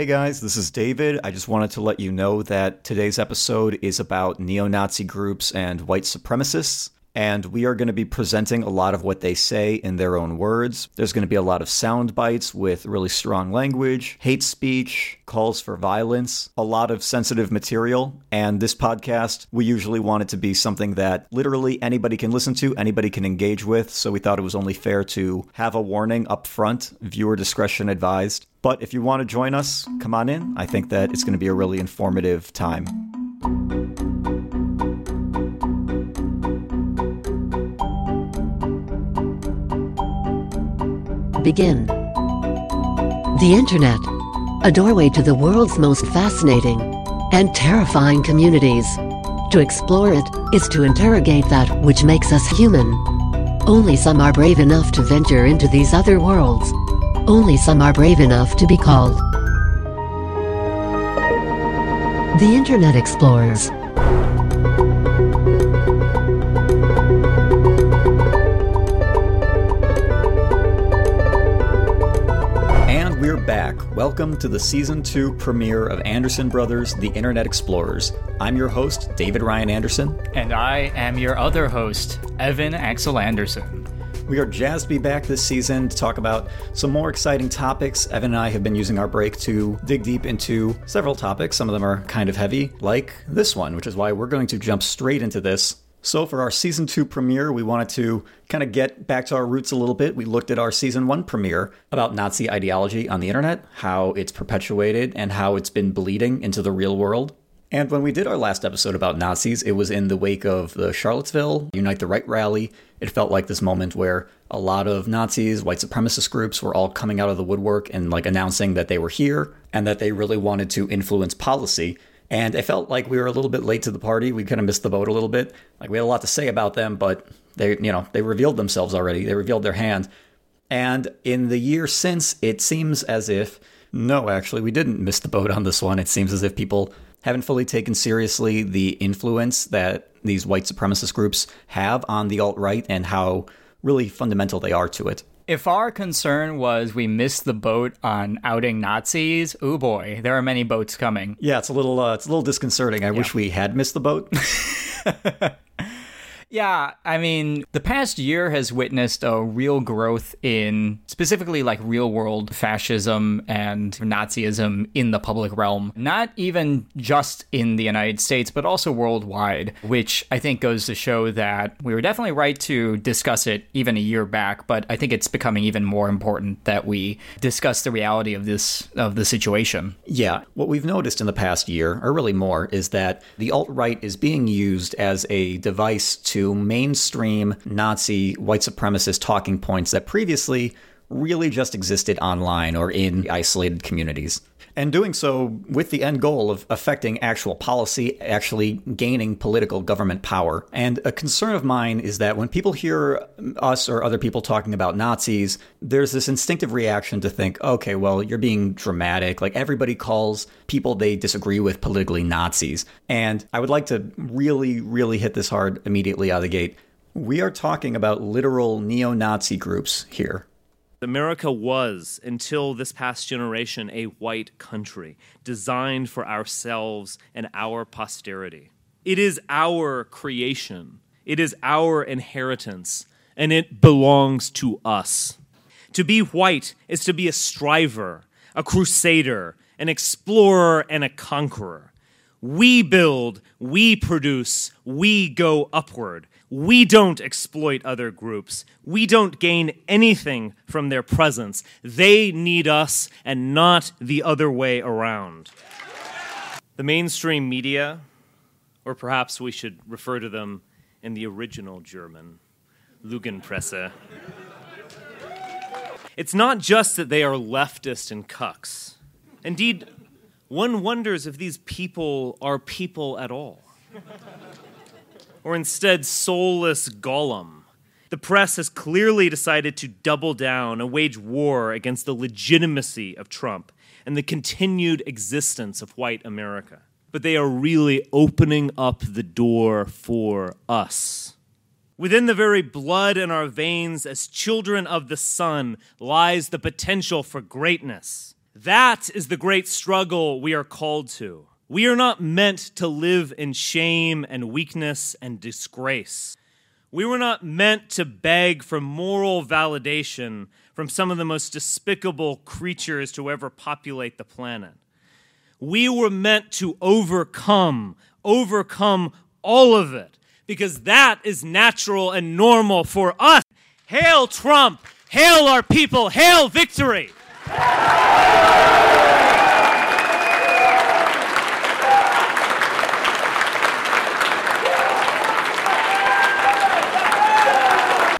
Hey guys, this is David. I just wanted to let you know that today's episode is about neo Nazi groups and white supremacists and we are going to be presenting a lot of what they say in their own words. There's going to be a lot of sound bites with really strong language, hate speech, calls for violence, a lot of sensitive material. And this podcast, we usually want it to be something that literally anybody can listen to, anybody can engage with. So we thought it was only fair to have a warning up front, viewer discretion advised. But if you want to join us, come on in. I think that it's going to be a really informative time. Begin. The Internet. A doorway to the world's most fascinating and terrifying communities. To explore it is to interrogate that which makes us human. Only some are brave enough to venture into these other worlds. Only some are brave enough to be called. The Internet Explorers. Back. Welcome to the season two premiere of Anderson Brothers The Internet Explorers. I'm your host, David Ryan Anderson. And I am your other host, Evan Axel Anderson. We are jazzed to be back this season to talk about some more exciting topics. Evan and I have been using our break to dig deep into several topics. Some of them are kind of heavy, like this one, which is why we're going to jump straight into this so, for our season two premiere, we wanted to kind of get back to our roots a little bit. We looked at our season one premiere about Nazi ideology on the internet, how it's perpetuated, and how it's been bleeding into the real world. And when we did our last episode about Nazis, it was in the wake of the Charlottesville Unite the Right rally. It felt like this moment where a lot of Nazis, white supremacist groups were all coming out of the woodwork and like announcing that they were here and that they really wanted to influence policy. And it felt like we were a little bit late to the party. We kind of missed the boat a little bit. Like we had a lot to say about them, but they, you know, they revealed themselves already. They revealed their hand. And in the year since, it seems as if, no, actually, we didn't miss the boat on this one. It seems as if people haven't fully taken seriously the influence that these white supremacist groups have on the alt right and how really fundamental they are to it. If our concern was we missed the boat on outing Nazis, oh boy, there are many boats coming. Yeah, it's a little uh, it's a little disconcerting. I yeah. wish we had missed the boat. Yeah, I mean, the past year has witnessed a real growth in specifically like real world fascism and Nazism in the public realm. Not even just in the United States, but also worldwide, which I think goes to show that we were definitely right to discuss it even a year back, but I think it's becoming even more important that we discuss the reality of this of the situation. Yeah, what we've noticed in the past year, or really more, is that the alt right is being used as a device to to mainstream Nazi white supremacist talking points that previously really just existed online or in isolated communities and doing so with the end goal of affecting actual policy, actually gaining political government power. And a concern of mine is that when people hear us or other people talking about Nazis, there's this instinctive reaction to think, okay, well, you're being dramatic. Like everybody calls people they disagree with politically Nazis. And I would like to really, really hit this hard immediately out of the gate. We are talking about literal neo Nazi groups here. America was, until this past generation, a white country designed for ourselves and our posterity. It is our creation, it is our inheritance, and it belongs to us. To be white is to be a striver, a crusader, an explorer, and a conqueror. We build, we produce, we go upward. We don't exploit other groups. We don't gain anything from their presence. They need us and not the other way around. The mainstream media, or perhaps we should refer to them in the original German, Lügenpresse. It's not just that they are leftist and cucks. Indeed, one wonders if these people are people at all or instead soulless golem. The press has clearly decided to double down and wage war against the legitimacy of Trump and the continued existence of white America. But they are really opening up the door for us. Within the very blood in our veins, as children of the sun, lies the potential for greatness. That is the great struggle we are called to. We are not meant to live in shame and weakness and disgrace. We were not meant to beg for moral validation from some of the most despicable creatures to ever populate the planet. We were meant to overcome, overcome all of it, because that is natural and normal for us. Hail Trump! Hail our people! Hail victory!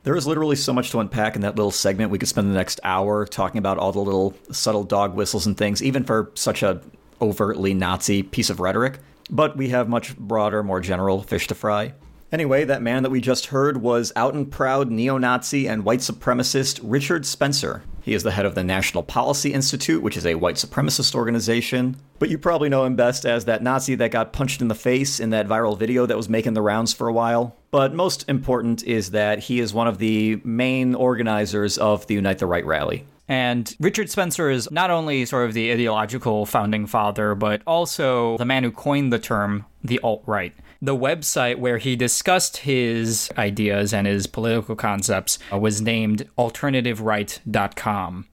There is literally so much to unpack in that little segment. We could spend the next hour talking about all the little subtle dog whistles and things, even for such a overtly Nazi piece of rhetoric. But we have much broader, more general fish to fry. Anyway, that man that we just heard was out and proud neo Nazi and white supremacist Richard Spencer. He is the head of the National Policy Institute, which is a white supremacist organization. But you probably know him best as that Nazi that got punched in the face in that viral video that was making the rounds for a while. But most important is that he is one of the main organizers of the Unite the Right rally. And Richard Spencer is not only sort of the ideological founding father, but also the man who coined the term the alt right. The website where he discussed his ideas and his political concepts uh, was named alternativeright.com.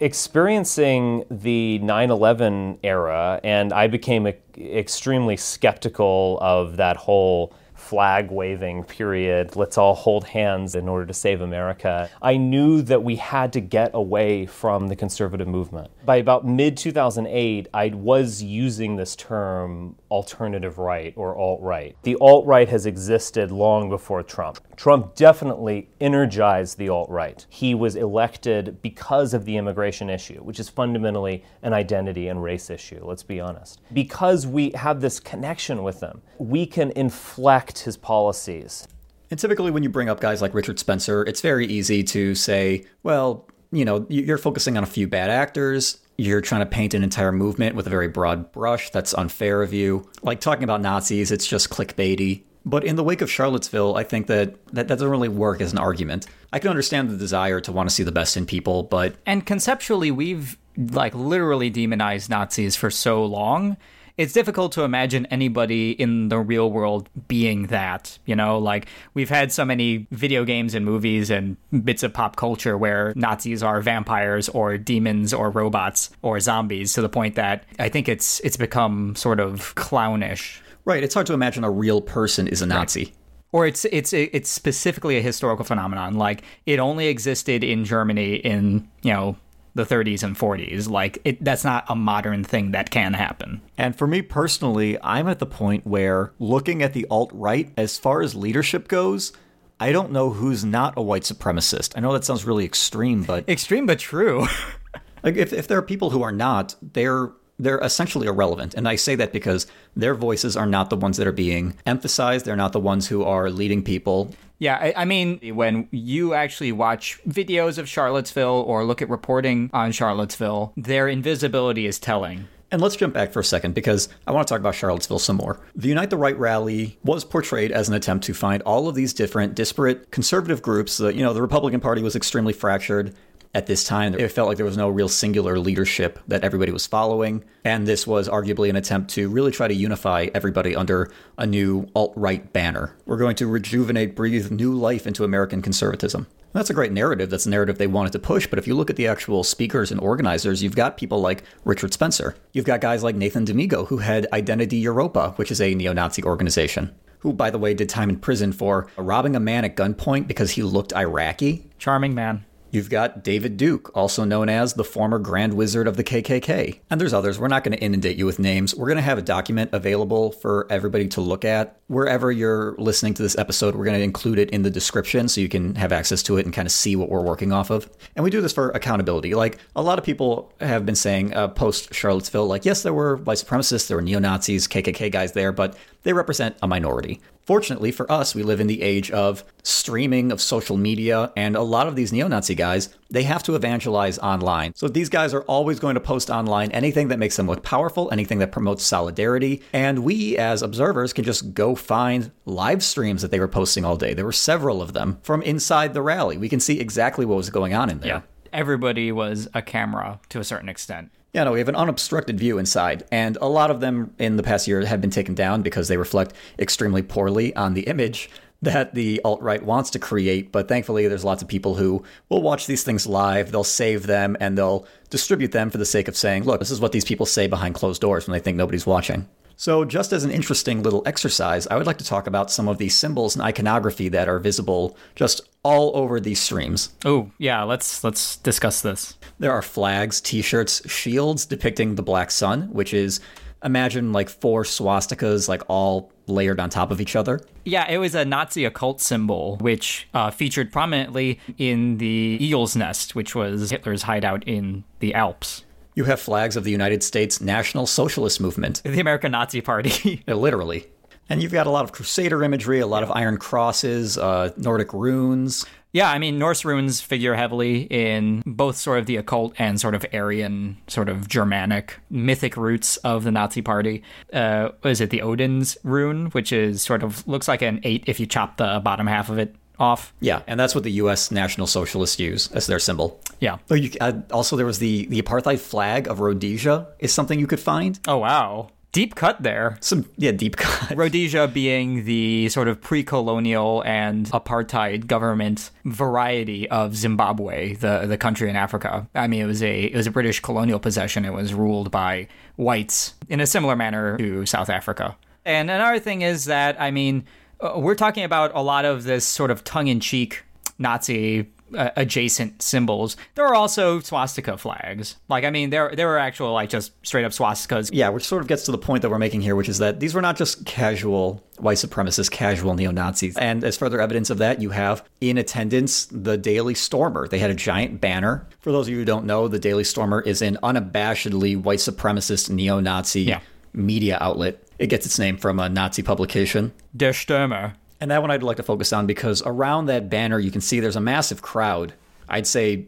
Experiencing the 9 11 era, and I became extremely skeptical of that whole flag waving period, let's all hold hands in order to save America, I knew that we had to get away from the conservative movement. By about mid 2008, I was using this term alternative right or alt right. The alt right has existed long before Trump. Trump definitely energized the alt right. He was elected because of the immigration issue, which is fundamentally an identity and race issue, let's be honest. Because we have this connection with them, we can inflect his policies. And typically, when you bring up guys like Richard Spencer, it's very easy to say, well, you know, you're focusing on a few bad actors. You're trying to paint an entire movement with a very broad brush. That's unfair of you. Like talking about Nazis, it's just clickbaity. But in the wake of Charlottesville, I think that, that that doesn't really work as an argument. I can understand the desire to want to see the best in people, but And conceptually, we've like literally demonized Nazis for so long. It's difficult to imagine anybody in the real world being that. You know, like we've had so many video games and movies and bits of pop culture where Nazis are vampires or demons or robots or zombies to the point that I think it's it's become sort of clownish. right, it's hard to imagine a real person is a Nazi. or it's it's it's specifically a historical phenomenon like it only existed in germany in you know the 30s and 40s like it, that's not a modern thing that can happen And for me personally, I'm at the point where looking at the alt right, as far as leadership goes, I don't know who's not a white supremacist. I know that sounds really extreme, but extreme but true like if, if there are people who are not, they're they're essentially irrelevant. And I say that because their voices are not the ones that are being emphasized. They're not the ones who are leading people. Yeah, I, I mean, when you actually watch videos of Charlottesville or look at reporting on Charlottesville, their invisibility is telling. And let's jump back for a second because I want to talk about Charlottesville some more. The Unite the Right rally was portrayed as an attempt to find all of these different disparate conservative groups. You know, the Republican Party was extremely fractured at this time. It felt like there was no real singular leadership that everybody was following. And this was arguably an attempt to really try to unify everybody under a new alt right banner. We're going to rejuvenate, breathe new life into American conservatism. That's a great narrative. That's the narrative they wanted to push. But if you look at the actual speakers and organizers, you've got people like Richard Spencer. You've got guys like Nathan Damigo, who had Identity Europa, which is a neo Nazi organization, who, by the way, did time in prison for robbing a man at gunpoint because he looked Iraqi. Charming man. You've got David Duke, also known as the former Grand Wizard of the KKK. And there's others. We're not going to inundate you with names. We're going to have a document available for everybody to look at. Wherever you're listening to this episode, we're going to include it in the description so you can have access to it and kind of see what we're working off of. And we do this for accountability. Like a lot of people have been saying uh, post Charlottesville, like, yes, there were white supremacists, there were neo Nazis, KKK guys there, but they represent a minority. Fortunately for us, we live in the age of streaming, of social media, and a lot of these neo Nazi guys, they have to evangelize online. So these guys are always going to post online anything that makes them look powerful, anything that promotes solidarity. And we, as observers, can just go find live streams that they were posting all day. There were several of them from inside the rally. We can see exactly what was going on in there. Yeah. Everybody was a camera to a certain extent. Yeah, no, we have an unobstructed view inside, and a lot of them in the past year have been taken down because they reflect extremely poorly on the image that the alt right wants to create. But thankfully, there's lots of people who will watch these things live, they'll save them, and they'll distribute them for the sake of saying, look, this is what these people say behind closed doors when they think nobody's watching. So, just as an interesting little exercise, I would like to talk about some of the symbols and iconography that are visible just all over these streams. Oh, yeah, let's let's discuss this. There are flags, t-shirts, shields depicting the black sun, which is imagine like four swastikas like all layered on top of each other. Yeah, it was a Nazi occult symbol which uh, featured prominently in the Eagle's Nest, which was Hitler's hideout in the Alps. You have flags of the United States National Socialist Movement. The American Nazi Party. literally. And you've got a lot of Crusader imagery, a lot of iron crosses, uh, Nordic runes. Yeah, I mean, Norse runes figure heavily in both sort of the occult and sort of Aryan, sort of Germanic, mythic roots of the Nazi Party. Uh, is it the Odin's rune, which is sort of looks like an eight if you chop the bottom half of it off. Yeah, and that's what the U.S. National Socialists use as their symbol. Yeah. Oh, you, uh, also, there was the the apartheid flag of Rhodesia is something you could find. Oh wow, deep cut there. Some yeah, deep cut. Rhodesia being the sort of pre-colonial and apartheid government variety of Zimbabwe, the the country in Africa. I mean, it was a it was a British colonial possession. It was ruled by whites in a similar manner to South Africa. And another thing is that I mean uh, we're talking about a lot of this sort of tongue-in-cheek Nazi uh, adjacent symbols. There are also swastika flags. Like, I mean, there there were actual like just straight up swastikas. Yeah, which sort of gets to the point that we're making here, which is that these were not just casual white supremacist, casual neo Nazis. And as further evidence of that, you have in attendance the Daily Stormer. They had a giant banner. For those of you who don't know, the Daily Stormer is an unabashedly white supremacist neo Nazi Yeah. media outlet. It gets its name from a Nazi publication. Der Stürmer. And that one I'd like to focus on because around that banner, you can see there's a massive crowd. I'd say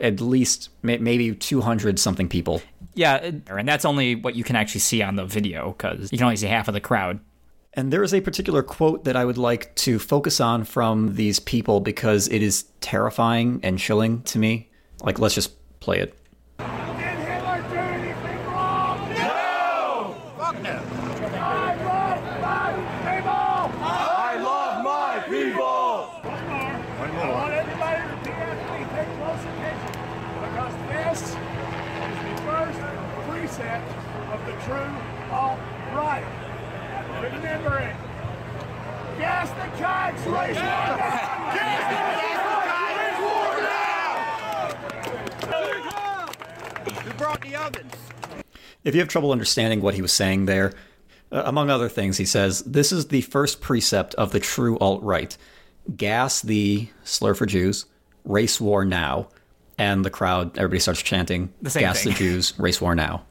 at least maybe 200 something people. Yeah, and that's only what you can actually see on the video because you can only see half of the crowd. And there is a particular quote that I would like to focus on from these people because it is terrifying and chilling to me. Like, let's just play it. Did Hitler do anything wrong? No! Fuck no! I love my people! I love my people! One more. One more. I want everybody to PFP pay close attention because this is the first precept of the true alt-right. Remember it. Gas the kites, race war down! Gas the Who brought the ovens? If you have trouble understanding what he was saying there, uh, among other things, he says, This is the first precept of the true alt right gas the slur for Jews, race war now. And the crowd, everybody starts chanting, The gas thing. the Jews, race war now.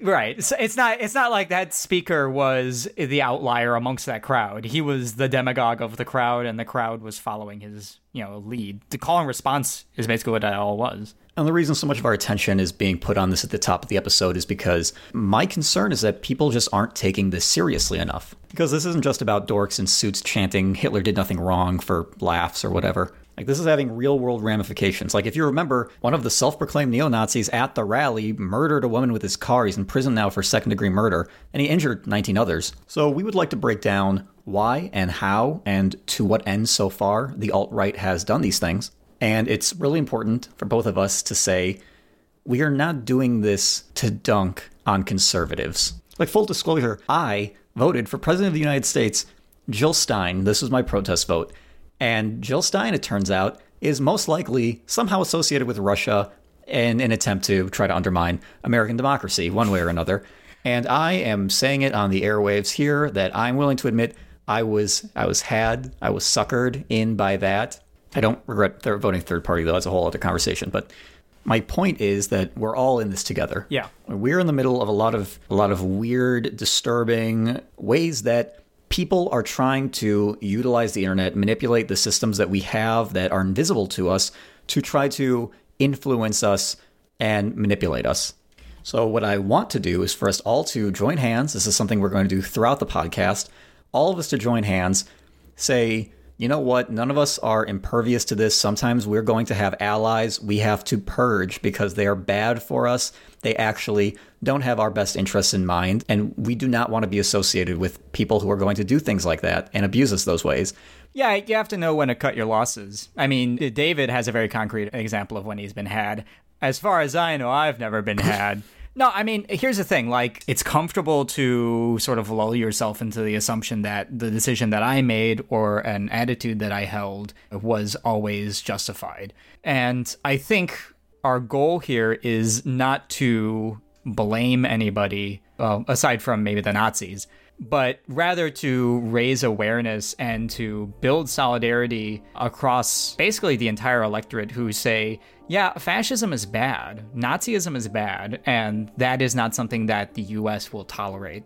Right. So it's not it's not like that speaker was the outlier amongst that crowd. He was the demagogue of the crowd and the crowd was following his, you know, lead. The call and response is basically what that all was. And the reason so much of our attention is being put on this at the top of the episode is because my concern is that people just aren't taking this seriously enough. Because this isn't just about dorks in suits chanting Hitler did nothing wrong for laughs or whatever. Like, this is having real world ramifications. Like, if you remember, one of the self proclaimed neo Nazis at the rally murdered a woman with his car. He's in prison now for second degree murder, and he injured 19 others. So, we would like to break down why and how and to what end so far the alt right has done these things. And it's really important for both of us to say we are not doing this to dunk on conservatives. Like, full disclosure, I voted for President of the United States, Jill Stein. This was my protest vote. And Jill Stein, it turns out, is most likely somehow associated with Russia in an attempt to try to undermine American democracy, one way or another. And I am saying it on the airwaves here that I'm willing to admit I was I was had, I was suckered in by that. I don't regret voting third party though. That's a whole other conversation. But my point is that we're all in this together. Yeah. we're in the middle of a lot of a lot of weird, disturbing ways that people are trying to utilize the internet, manipulate the systems that we have that are invisible to us to try to influence us and manipulate us. So, what I want to do is for us all to join hands. This is something we're going to do throughout the podcast. All of us to join hands, say, you know what? None of us are impervious to this. Sometimes we're going to have allies we have to purge because they are bad for us. They actually don't have our best interests in mind. And we do not want to be associated with people who are going to do things like that and abuse us those ways. Yeah, you have to know when to cut your losses. I mean, David has a very concrete example of when he's been had. As far as I know, I've never been had. No, I mean, here's the thing. Like, it's comfortable to sort of lull yourself into the assumption that the decision that I made or an attitude that I held was always justified. And I think our goal here is not to blame anybody, well, aside from maybe the Nazis, but rather to raise awareness and to build solidarity across basically the entire electorate who say, yeah, fascism is bad, Nazism is bad, and that is not something that the US will tolerate.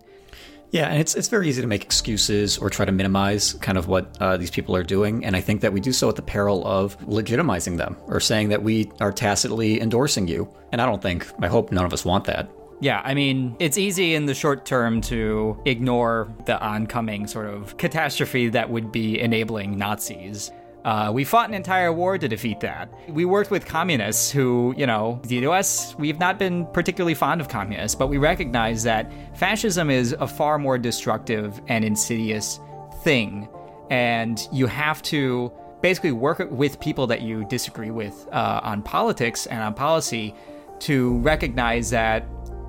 Yeah, and it's it's very easy to make excuses or try to minimize kind of what uh, these people are doing, and I think that we do so at the peril of legitimizing them or saying that we are tacitly endorsing you. And I don't think, I hope none of us want that. Yeah, I mean, it's easy in the short term to ignore the oncoming sort of catastrophe that would be enabling Nazis. Uh, we fought an entire war to defeat that. We worked with communists who, you know, the US, we've not been particularly fond of communists, but we recognize that fascism is a far more destructive and insidious thing. And you have to basically work with people that you disagree with uh, on politics and on policy to recognize that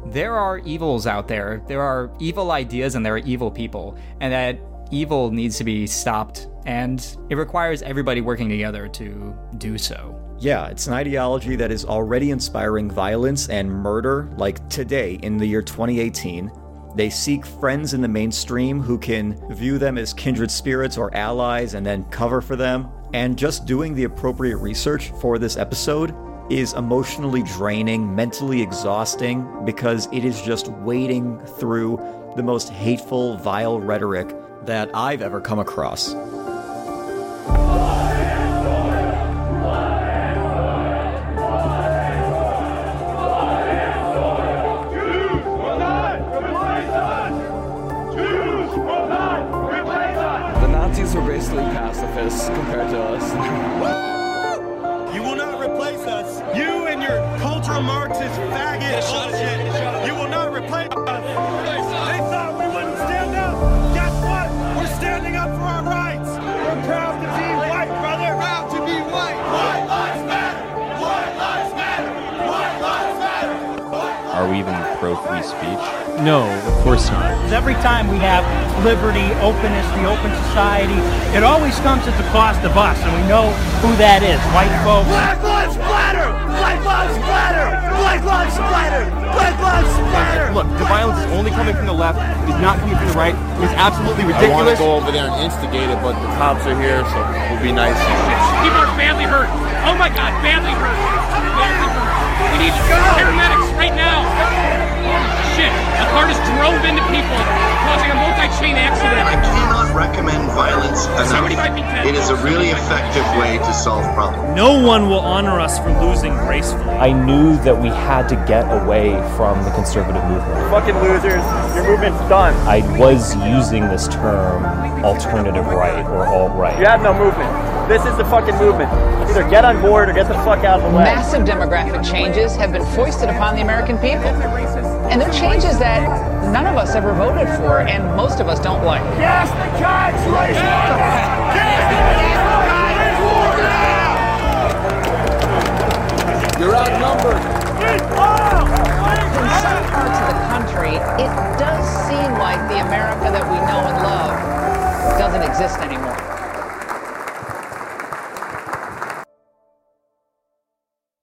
there are evils out there. There are evil ideas and there are evil people. And that evil needs to be stopped, and it requires everybody working together to do so. Yeah, it's an ideology that is already inspiring violence and murder, like today in the year 2018. They seek friends in the mainstream who can view them as kindred spirits or allies and then cover for them. And just doing the appropriate research for this episode is emotionally draining, mentally exhausting, because it is just wading through the most hateful, vile rhetoric that I've ever come across. Pro free speech? No, of course not. Every time we have liberty, openness, the open society, it always comes at the cost of us, and we know who that is. White folks. Black lives matter. Black lives matter. Black lives matter. Black lives matter. Look, the violence is only coming from the left. It's not coming from the right. It's absolutely ridiculous. I want to ridiculous. go over there and instigate it, but the cops are here, so it would be nice. People are badly hurt. Oh my God, badly hurt. Badly hurt. Drove into people, causing a multi-chain accident. I cannot recommend violence enough. might be dead. It is a really effective way to solve problems. No one will honor us for losing gracefully. I knew that we had to get away from the conservative movement. Fucking losers. Your movement's done. I was using this term alternative right or alt right. You have no movement. This is the fucking movement. Either get on board or get the fuck out of the way. Massive demographic changes have been foisted upon the American people. And they're changes that none of us ever voted for, and most of us don't like. Yes, the judge. Raise order. Raise order. You're outnumbered. In some parts of the country, it does seem like the America that we know and love doesn't exist anymore.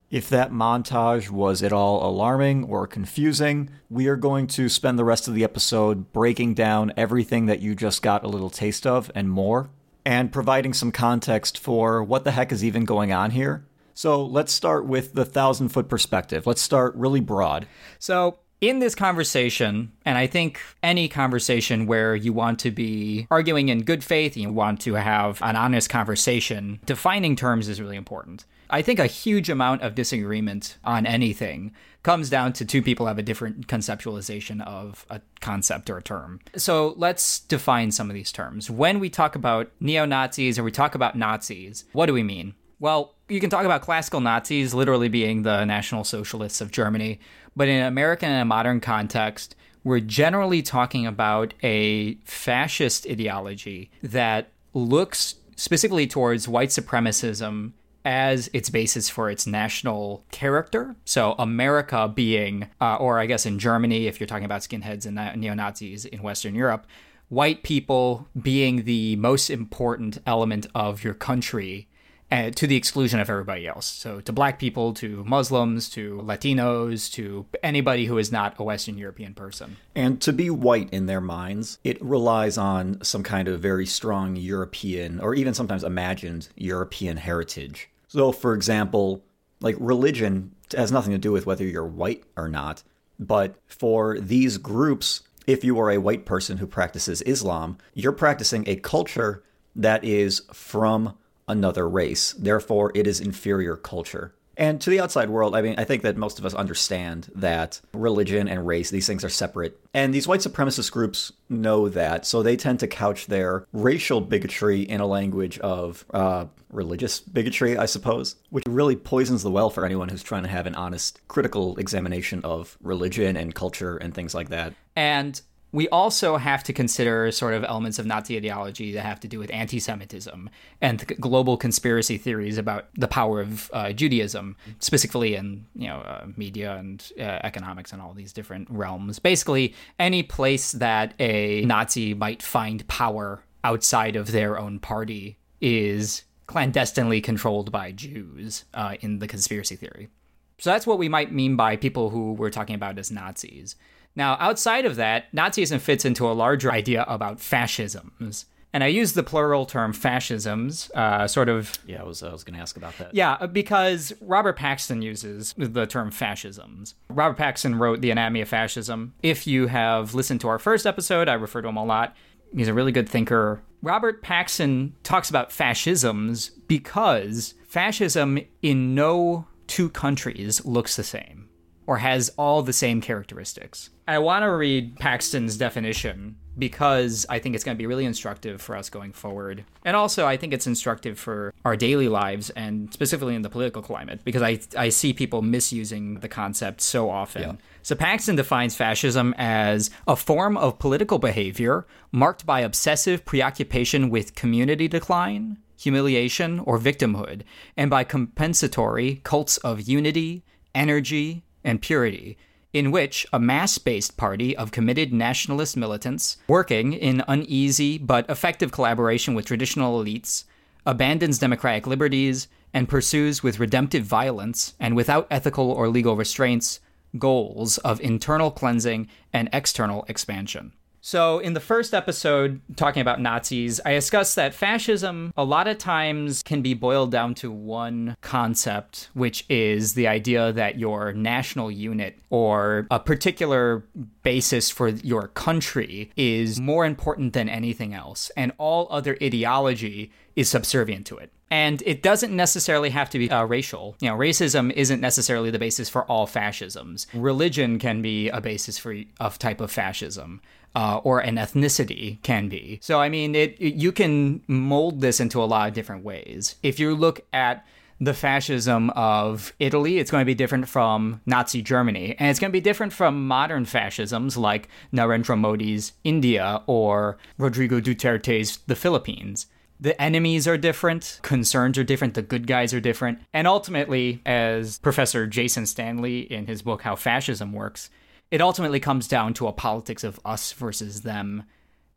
If that montage was at all alarming or confusing, we are going to spend the rest of the episode breaking down everything that you just got a little taste of and more, and providing some context for what the heck is even going on here. So let's start with the thousand foot perspective. Let's start really broad. So, in this conversation, and I think any conversation where you want to be arguing in good faith, you want to have an honest conversation, defining terms is really important. I think a huge amount of disagreement on anything comes down to two people have a different conceptualization of a concept or a term. So let's define some of these terms. When we talk about neo Nazis or we talk about Nazis, what do we mean? Well, you can talk about classical Nazis literally being the National Socialists of Germany, but in American and a modern context, we're generally talking about a fascist ideology that looks specifically towards white supremacism as its basis for its national character. So, America being, uh, or I guess in Germany, if you're talking about skinheads and neo Nazis in Western Europe, white people being the most important element of your country uh, to the exclusion of everybody else. So, to black people, to Muslims, to Latinos, to anybody who is not a Western European person. And to be white in their minds, it relies on some kind of very strong European or even sometimes imagined European heritage. So, for example, like religion has nothing to do with whether you're white or not. But for these groups, if you are a white person who practices Islam, you're practicing a culture that is from another race. Therefore, it is inferior culture. And to the outside world, I mean, I think that most of us understand that religion and race, these things are separate. And these white supremacist groups know that. So they tend to couch their racial bigotry in a language of uh, religious bigotry, I suppose, which really poisons the well for anyone who's trying to have an honest, critical examination of religion and culture and things like that. And we also have to consider sort of elements of Nazi ideology that have to do with anti Semitism and global conspiracy theories about the power of uh, Judaism, specifically in you know, uh, media and uh, economics and all these different realms. Basically, any place that a Nazi might find power outside of their own party is clandestinely controlled by Jews uh, in the conspiracy theory. So that's what we might mean by people who we're talking about as Nazis. Now, outside of that, Nazism fits into a larger idea about fascisms. And I use the plural term fascisms, uh, sort of. Yeah, I was, I was going to ask about that. Yeah, because Robert Paxton uses the term fascisms. Robert Paxton wrote The Anatomy of Fascism. If you have listened to our first episode, I refer to him a lot. He's a really good thinker. Robert Paxton talks about fascisms because fascism in no two countries looks the same or has all the same characteristics. I want to read Paxton's definition because I think it's going to be really instructive for us going forward. And also, I think it's instructive for our daily lives and specifically in the political climate because I, I see people misusing the concept so often. Yeah. So, Paxton defines fascism as a form of political behavior marked by obsessive preoccupation with community decline, humiliation, or victimhood, and by compensatory cults of unity, energy, and purity, in which a mass based party of committed nationalist militants, working in uneasy but effective collaboration with traditional elites, abandons democratic liberties and pursues with redemptive violence and without ethical or legal restraints goals of internal cleansing and external expansion. So, in the first episode, talking about Nazis, I discussed that fascism a lot of times can be boiled down to one concept, which is the idea that your national unit or a particular basis for your country is more important than anything else, and all other ideology is subservient to it. And it doesn't necessarily have to be uh, racial. You know, racism isn't necessarily the basis for all fascisms. Religion can be a basis for a type of fascism uh, or an ethnicity can be. So, I mean, it, it, you can mold this into a lot of different ways. If you look at the fascism of Italy, it's going to be different from Nazi Germany, and it's going to be different from modern fascisms like Narendra Modi's India or Rodrigo Duterte's the Philippines. The enemies are different, concerns are different, the good guys are different, and ultimately, as Professor Jason Stanley in his book How Fascism Works, it ultimately comes down to a politics of us versus them.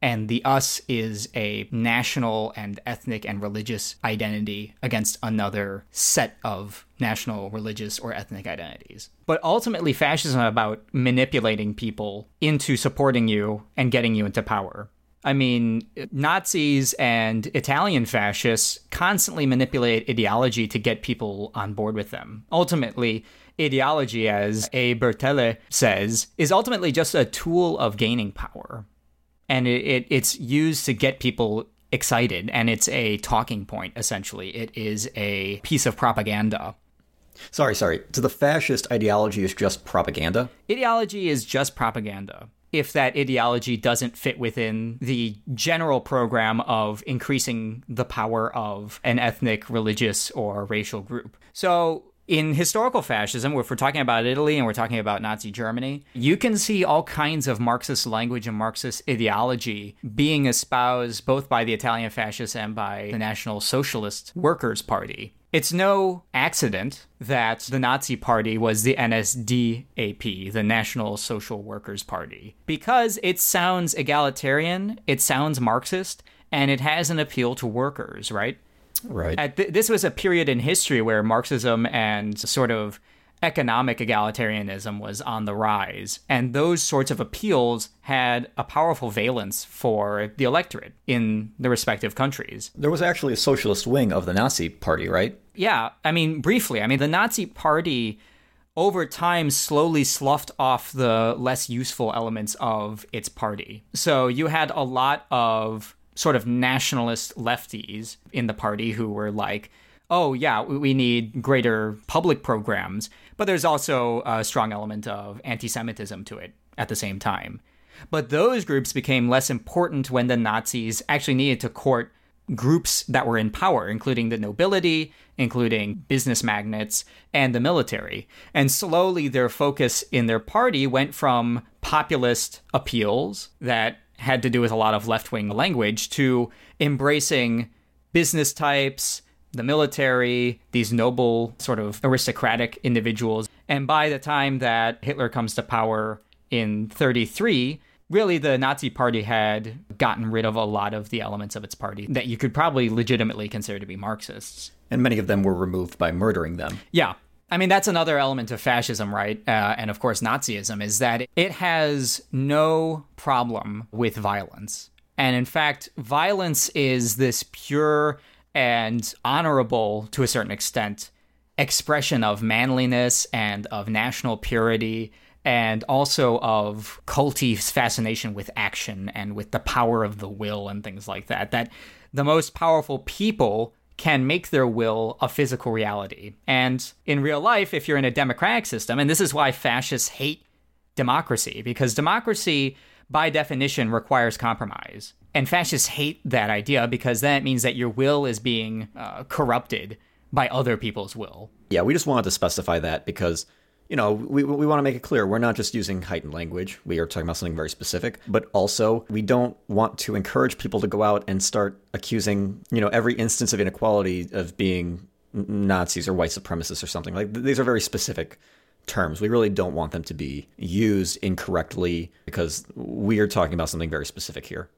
And the us is a national and ethnic and religious identity against another set of national, religious, or ethnic identities. But ultimately, fascism is about manipulating people into supporting you and getting you into power. I mean, Nazis and Italian fascists constantly manipulate ideology to get people on board with them. Ultimately, ideology, as A. Bertele says, is ultimately just a tool of gaining power. And it, it, it's used to get people excited, and it's a talking point, essentially. It is a piece of propaganda. Sorry, sorry. So the fascist ideology is just propaganda? Ideology is just propaganda. If that ideology doesn't fit within the general program of increasing the power of an ethnic, religious, or racial group. So, in historical fascism, if we're talking about Italy and we're talking about Nazi Germany, you can see all kinds of Marxist language and Marxist ideology being espoused both by the Italian fascists and by the National Socialist Workers' Party. It's no accident that the Nazi Party was the NSDAP, the National Social Workers Party, because it sounds egalitarian, it sounds Marxist, and it has an appeal to workers, right? Right. Th- this was a period in history where Marxism and sort of economic egalitarianism was on the rise. And those sorts of appeals had a powerful valence for the electorate in the respective countries. There was actually a socialist wing of the Nazi party, right? Yeah. I mean, briefly, I mean, the Nazi party over time slowly sloughed off the less useful elements of its party. So you had a lot of sort of nationalist lefties in the party who were like, oh, yeah, we need greater public programs. But there's also a strong element of anti Semitism to it at the same time. But those groups became less important when the Nazis actually needed to court groups that were in power, including the nobility, including business magnates, and the military. And slowly their focus in their party went from populist appeals that had to do with a lot of left wing language to embracing business types, the military, these noble, sort of aristocratic individuals. And by the time that Hitler comes to power in 33, really the Nazi party had gotten rid of a lot of the elements of its party that you could probably legitimately consider to be Marxists. And many of them were removed by murdering them. Yeah. I mean, that's another element of fascism, right? Uh, and of course, Nazism is that it has no problem with violence. And in fact, violence is this pure and honorable, to a certain extent, expression of manliness and of national purity and also of culty fascination with action and with the power of the will and things like that. That the most powerful people can make their will a physical reality. And in real life, if you're in a democratic system, and this is why fascists hate democracy, because democracy, by definition, requires compromise. And fascists hate that idea because then it means that your will is being uh, corrupted by other people's will. Yeah, we just wanted to specify that because you know, we, we want to make it clear we're not just using heightened language. We are talking about something very specific, but also we don't want to encourage people to go out and start accusing, you know, every instance of inequality of being Nazis or white supremacists or something. Like these are very specific terms. We really don't want them to be used incorrectly because we are talking about something very specific here.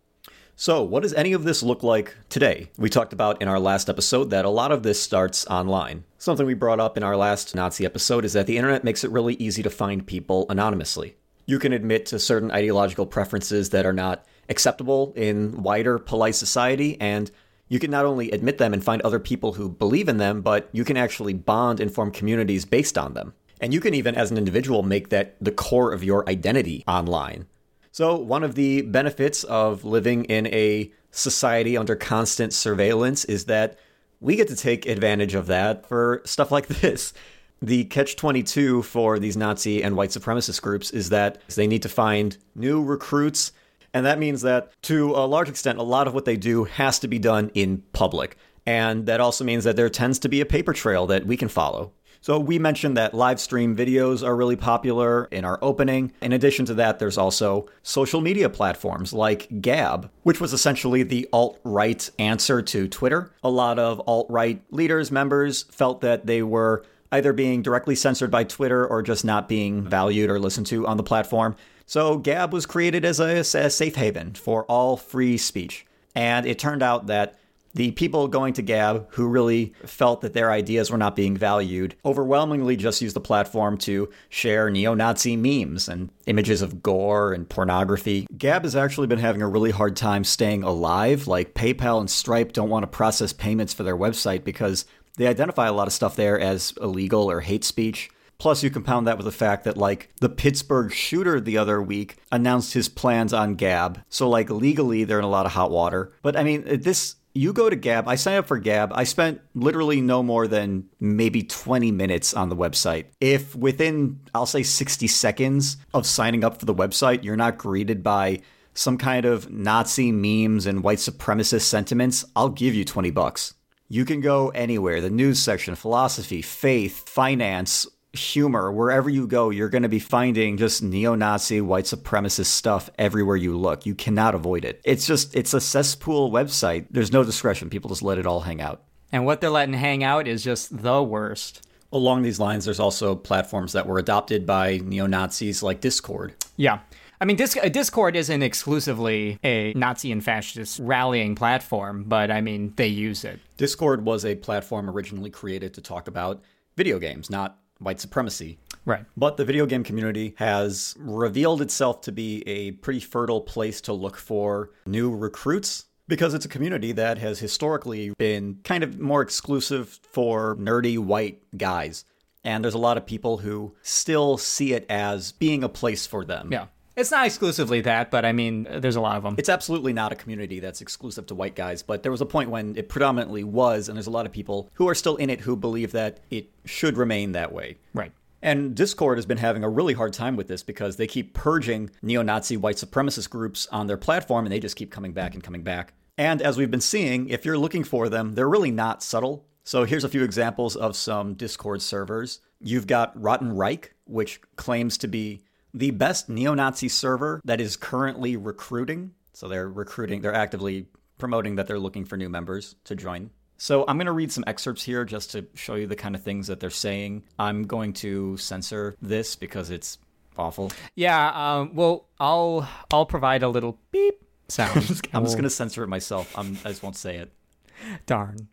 So, what does any of this look like today? We talked about in our last episode that a lot of this starts online. Something we brought up in our last Nazi episode is that the internet makes it really easy to find people anonymously. You can admit to certain ideological preferences that are not acceptable in wider polite society, and you can not only admit them and find other people who believe in them, but you can actually bond and form communities based on them. And you can even, as an individual, make that the core of your identity online. So, one of the benefits of living in a society under constant surveillance is that we get to take advantage of that for stuff like this. The catch 22 for these Nazi and white supremacist groups is that they need to find new recruits. And that means that to a large extent, a lot of what they do has to be done in public. And that also means that there tends to be a paper trail that we can follow. So we mentioned that live stream videos are really popular in our opening. In addition to that, there's also social media platforms like Gab, which was essentially the alt right answer to Twitter. A lot of alt right leaders, members felt that they were either being directly censored by Twitter or just not being valued or listened to on the platform. So Gab was created as a, a safe haven for all free speech. And it turned out that the people going to Gab who really felt that their ideas were not being valued overwhelmingly just used the platform to share neo Nazi memes and images of gore and pornography. Gab has actually been having a really hard time staying alive. Like PayPal and Stripe don't want to process payments for their website because they identify a lot of stuff there as illegal or hate speech. Plus, you compound that with the fact that, like, the Pittsburgh shooter the other week announced his plans on Gab. So, like, legally, they're in a lot of hot water. But I mean, this You go to Gab. I signed up for Gab. I spent literally no more than maybe 20 minutes on the website. If within, I'll say 60 seconds of signing up for the website, you're not greeted by some kind of Nazi memes and white supremacist sentiments, I'll give you 20 bucks. You can go anywhere the news section, philosophy, faith, finance, humor, wherever you go, you're going to be finding just neo Nazi, white supremacist stuff everywhere you look. You cannot avoid it. It's just, it's a cesspool website. There's no discretion. People just let it all hang out. And what they're letting hang out is just the worst. Along these lines, there's also platforms that were adopted by neo Nazis like Discord. Yeah. I mean, Discord isn't exclusively a Nazi and fascist rallying platform, but I mean, they use it. Discord was a platform originally created to talk about video games, not white supremacy. Right. But the video game community has revealed itself to be a pretty fertile place to look for new recruits because it's a community that has historically been kind of more exclusive for nerdy white guys. And there's a lot of people who still see it as being a place for them. Yeah. It's not exclusively that, but I mean, uh, there's a lot of them. It's absolutely not a community that's exclusive to white guys, but there was a point when it predominantly was, and there's a lot of people who are still in it who believe that it should remain that way. Right. And Discord has been having a really hard time with this because they keep purging neo Nazi white supremacist groups on their platform and they just keep coming back and coming back. And as we've been seeing, if you're looking for them, they're really not subtle. So here's a few examples of some Discord servers. You've got Rotten Reich, which claims to be the best neo Nazi server that is currently recruiting. So they're recruiting, they're actively promoting that they're looking for new members to join. So I'm going to read some excerpts here just to show you the kind of things that they're saying. I'm going to censor this because it's awful. Yeah, um, well, I'll I'll provide a little beep sound. I'm just, I'm just going to censor it myself. I'm, I just won't say it. Darn.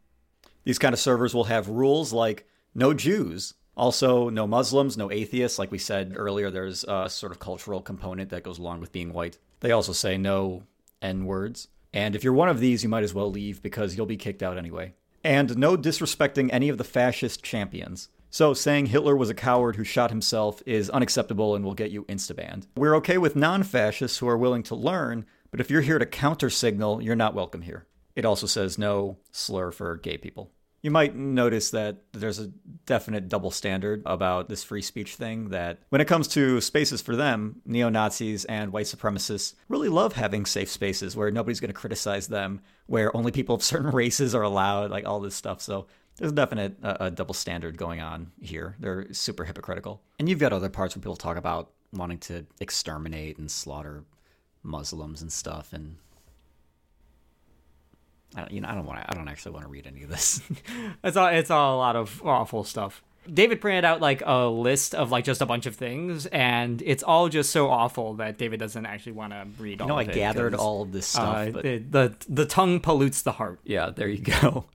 These kind of servers will have rules like no Jews, also, no Muslims, no atheists. Like we said earlier, there's a sort of cultural component that goes along with being white. They also say no N words. And if you're one of these, you might as well leave because you'll be kicked out anyway. And no disrespecting any of the fascist champions. So, saying Hitler was a coward who shot himself is unacceptable and will get you insta-banned. We're okay with non fascists who are willing to learn, but if you're here to counter signal, you're not welcome here. It also says no slur for gay people. You might notice that there's a definite double standard about this free speech thing. That when it comes to spaces for them, neo Nazis and white supremacists really love having safe spaces where nobody's going to criticize them, where only people of certain races are allowed, like all this stuff. So there's a definite uh, a double standard going on here. They're super hypocritical. And you've got other parts where people talk about wanting to exterminate and slaughter Muslims and stuff. And I don't, you know, I don't want to. I don't actually want to read any of this. it's all. It's all a lot of awful stuff. David printed out like a list of like just a bunch of things, and it's all just so awful that David doesn't actually want to read. You know, I gathered all of this stuff. uh, but... the, the the tongue pollutes the heart. Yeah, there you go.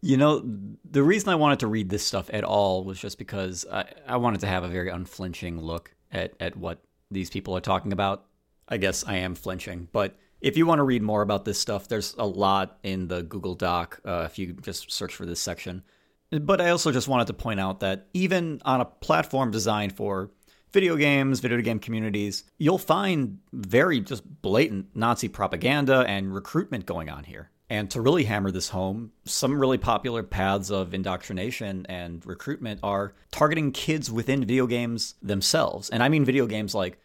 You know, the reason I wanted to read this stuff at all was just because I, I wanted to have a very unflinching look at, at what these people are talking about. I guess I am flinching, but if you want to read more about this stuff, there's a lot in the Google Doc uh, if you just search for this section. But I also just wanted to point out that even on a platform designed for video games, video game communities, you'll find very just blatant Nazi propaganda and recruitment going on here. And to really hammer this home, some really popular paths of indoctrination and recruitment are targeting kids within video games themselves. And I mean video games like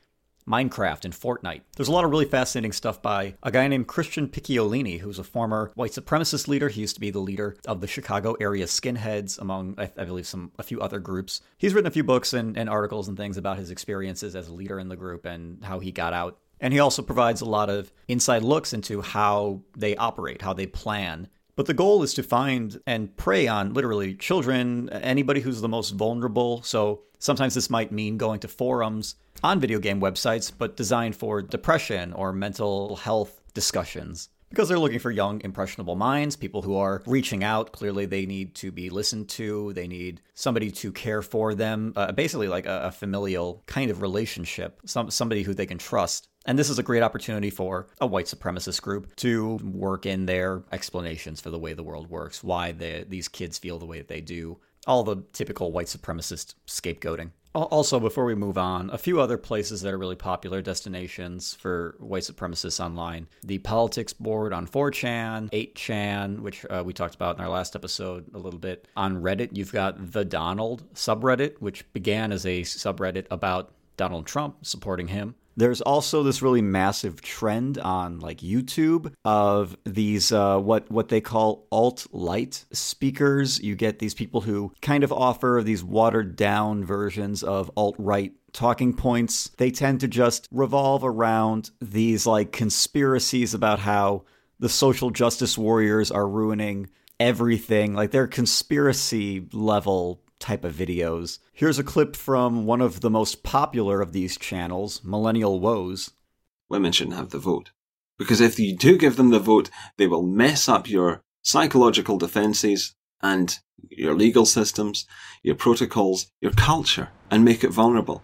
Minecraft and Fortnite. There's a lot of really fascinating stuff by a guy named Christian Picciolini, who's a former white supremacist leader. He used to be the leader of the Chicago area skinheads, among I, I believe some a few other groups. He's written a few books and, and articles and things about his experiences as a leader in the group and how he got out. And he also provides a lot of inside looks into how they operate, how they plan. But the goal is to find and prey on literally children, anybody who's the most vulnerable. So sometimes this might mean going to forums on video game websites, but designed for depression or mental health discussions. Because they're looking for young, impressionable minds, people who are reaching out. Clearly, they need to be listened to. They need somebody to care for them. Uh, basically, like a, a familial kind of relationship, some, somebody who they can trust. And this is a great opportunity for a white supremacist group to work in their explanations for the way the world works, why they, these kids feel the way that they do, all the typical white supremacist scapegoating. Also, before we move on, a few other places that are really popular destinations for white supremacists online. The Politics Board on 4chan, 8chan, which uh, we talked about in our last episode a little bit. On Reddit, you've got the Donald subreddit, which began as a subreddit about Donald Trump, supporting him. There's also this really massive trend on like YouTube of these uh, what what they call alt light speakers. You get these people who kind of offer these watered down versions of alt right talking points. They tend to just revolve around these like conspiracies about how the social justice warriors are ruining everything. Like they're conspiracy level type of videos. Here's a clip from one of the most popular of these channels, Millennial Woes. Women shouldn't have the vote. Because if you do give them the vote, they will mess up your psychological defenses and your legal systems, your protocols, your culture, and make it vulnerable.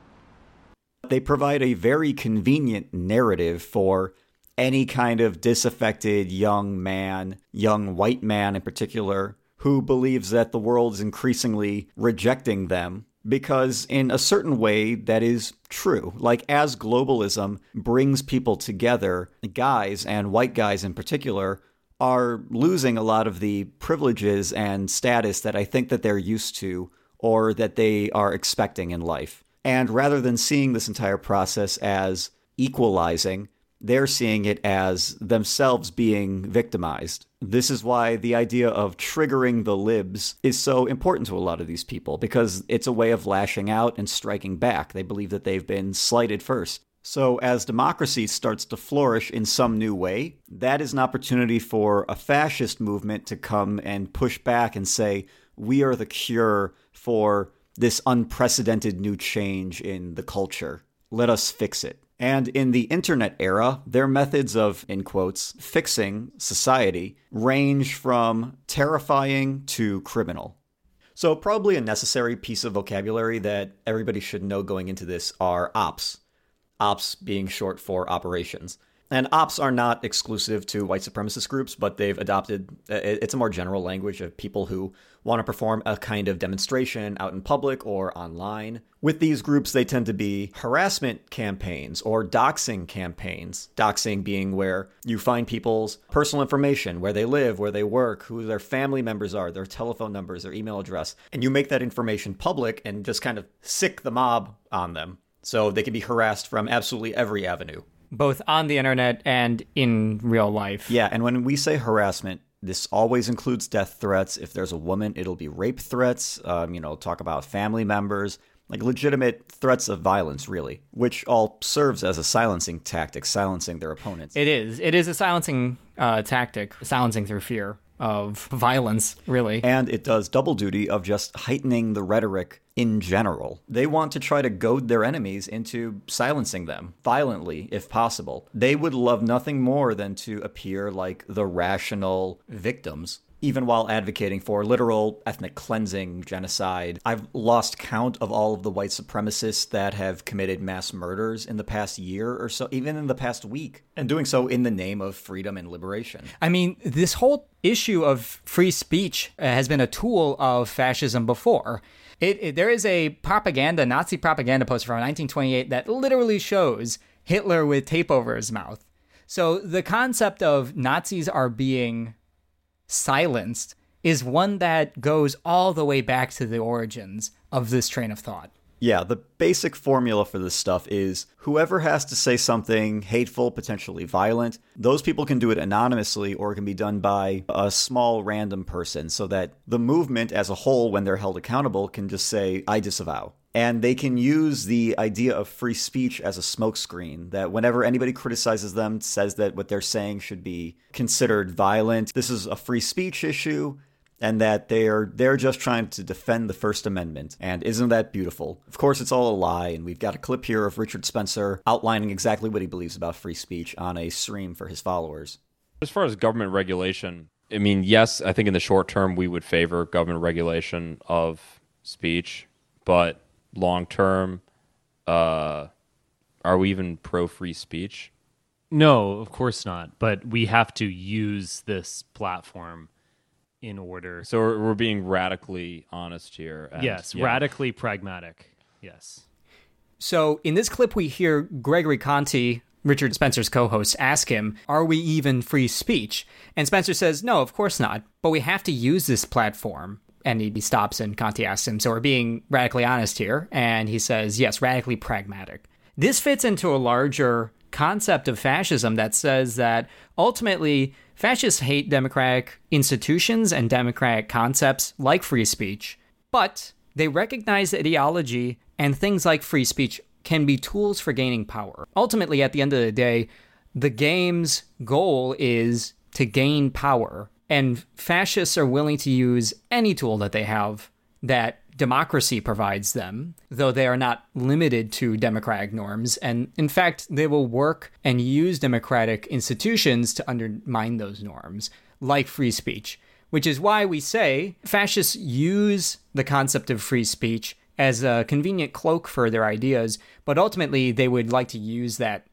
They provide a very convenient narrative for any kind of disaffected young man, young white man in particular, who believes that the world is increasingly rejecting them. Because, in a certain way, that is true. Like, as globalism brings people together, guys, and white guys in particular, are losing a lot of the privileges and status that I think that they're used to or that they are expecting in life. And rather than seeing this entire process as equalizing, they're seeing it as themselves being victimized. This is why the idea of triggering the libs is so important to a lot of these people because it's a way of lashing out and striking back. They believe that they've been slighted first. So, as democracy starts to flourish in some new way, that is an opportunity for a fascist movement to come and push back and say, we are the cure for this unprecedented new change in the culture. Let us fix it. And in the internet era, their methods of, in quotes, fixing society range from terrifying to criminal. So, probably a necessary piece of vocabulary that everybody should know going into this are ops. Ops being short for operations. And ops are not exclusive to white supremacist groups, but they've adopted uh, it's a more general language of people who want to perform a kind of demonstration out in public or online. With these groups, they tend to be harassment campaigns or doxing campaigns. Doxing being where you find people's personal information, where they live, where they work, who their family members are, their telephone numbers, their email address, and you make that information public and just kind of sick the mob on them. So they can be harassed from absolutely every avenue both on the internet and in real life. Yeah, and when we say harassment, this always includes death threats. If there's a woman, it'll be rape threats. Um, you know, talk about family members, like legitimate threats of violence, really, which all serves as a silencing tactic, silencing their opponents. It is. It is a silencing uh, tactic, silencing through fear of violence, really. And it does double duty of just heightening the rhetoric in general. They want to try to goad their enemies into silencing them violently, if possible. They would love nothing more than to appear like the rational victims even while advocating for literal ethnic cleansing, genocide. I've lost count of all of the white supremacists that have committed mass murders in the past year or so, even in the past week, and doing so in the name of freedom and liberation. I mean, this whole issue of free speech uh, has been a tool of fascism before. It, it, there is a propaganda, Nazi propaganda poster from 1928 that literally shows Hitler with tape over his mouth. So the concept of Nazis are being silenced is one that goes all the way back to the origins of this train of thought. Yeah, the basic formula for this stuff is whoever has to say something hateful, potentially violent, those people can do it anonymously or it can be done by a small random person so that the movement as a whole, when they're held accountable, can just say, I disavow. And they can use the idea of free speech as a smokescreen that whenever anybody criticizes them, says that what they're saying should be considered violent, this is a free speech issue and that they're they're just trying to defend the First Amendment. And isn't that beautiful? Of course, it's all a lie, and we've got a clip here of Richard Spencer outlining exactly what he believes about free speech on a stream for his followers. As far as government regulation, I mean, yes, I think in the short term we would favor government regulation of speech, but long term, uh, are we even pro free speech? No, of course not. But we have to use this platform in order. So we're, we're being radically honest here. and- yes, yeah. radically pragmatic. Yes. So in this clip, we hear Gregory Conti, Richard Spencer's co host, ask him, Are we even free speech? And Spencer says, No, of course not. But we have to use this platform. And he stops and Conti asks him, So we're being radically honest here? And he says, Yes, radically pragmatic. This fits into a larger concept of fascism that says that ultimately fascists hate democratic institutions and democratic concepts like free speech, but they recognize ideology and things like free speech can be tools for gaining power. Ultimately, at the end of the day, the game's goal is to gain power, and fascists are willing to use any tool that they have that democracy provides them, though they are not limited to democratic norms. And in fact, they will work and use democratic institutions to undermine those norms, like free speech, which is why we say fascists use the concept of free speech as a convenient cloak for their ideas, but ultimately they would like to use that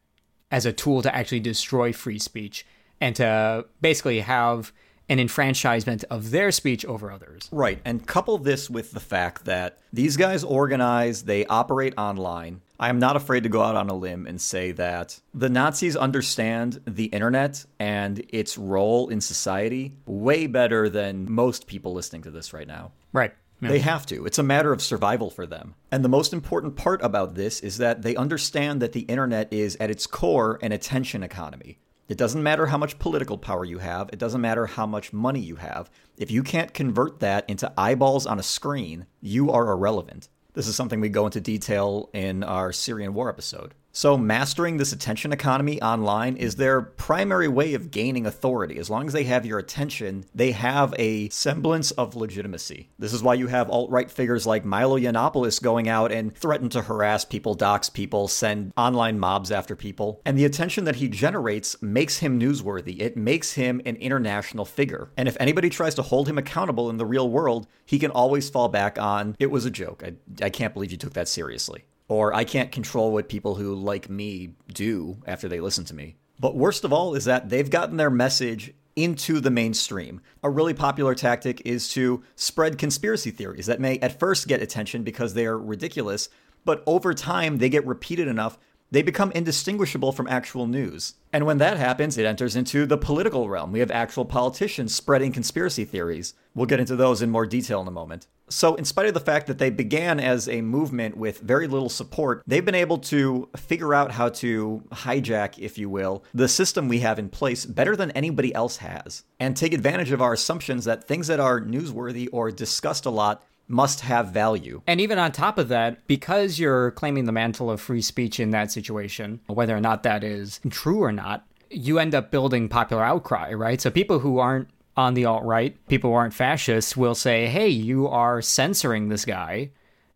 as a tool to actually destroy free speech and to basically have an enfranchisement of their speech over others. Right. And couple this with the fact that these guys organize, they operate online. I am not afraid to go out on a limb and say that the Nazis understand the internet and its role in society way better than most people listening to this right now. Right. Yeah. They have to. It's a matter of survival for them. And the most important part about this is that they understand that the internet is, at its core, an attention economy. It doesn't matter how much political power you have, it doesn't matter how much money you have. If you can't convert that into eyeballs on a screen, you are irrelevant. This is something we go into detail in our Syrian war episode. So, mastering this attention economy online is their primary way of gaining authority. As long as they have your attention, they have a semblance of legitimacy. This is why you have alt right figures like Milo Yiannopoulos going out and threaten to harass people, dox people, send online mobs after people. And the attention that he generates makes him newsworthy. It makes him an international figure. And if anybody tries to hold him accountable in the real world, he can always fall back on, it was a joke. I, I can't believe you took that seriously or I can't control what people who like me do after they listen to me. But worst of all is that they've gotten their message into the mainstream. A really popular tactic is to spread conspiracy theories that may at first get attention because they are ridiculous, but over time they get repeated enough they become indistinguishable from actual news. And when that happens, it enters into the political realm. We have actual politicians spreading conspiracy theories. We'll get into those in more detail in a moment. So, in spite of the fact that they began as a movement with very little support, they've been able to figure out how to hijack, if you will, the system we have in place better than anybody else has, and take advantage of our assumptions that things that are newsworthy or discussed a lot must have value. And even on top of that, because you're claiming the mantle of free speech in that situation, whether or not that is true or not, you end up building popular outcry, right? So people who aren't on the alt right, people who aren't fascists, will say, hey, you are censoring this guy.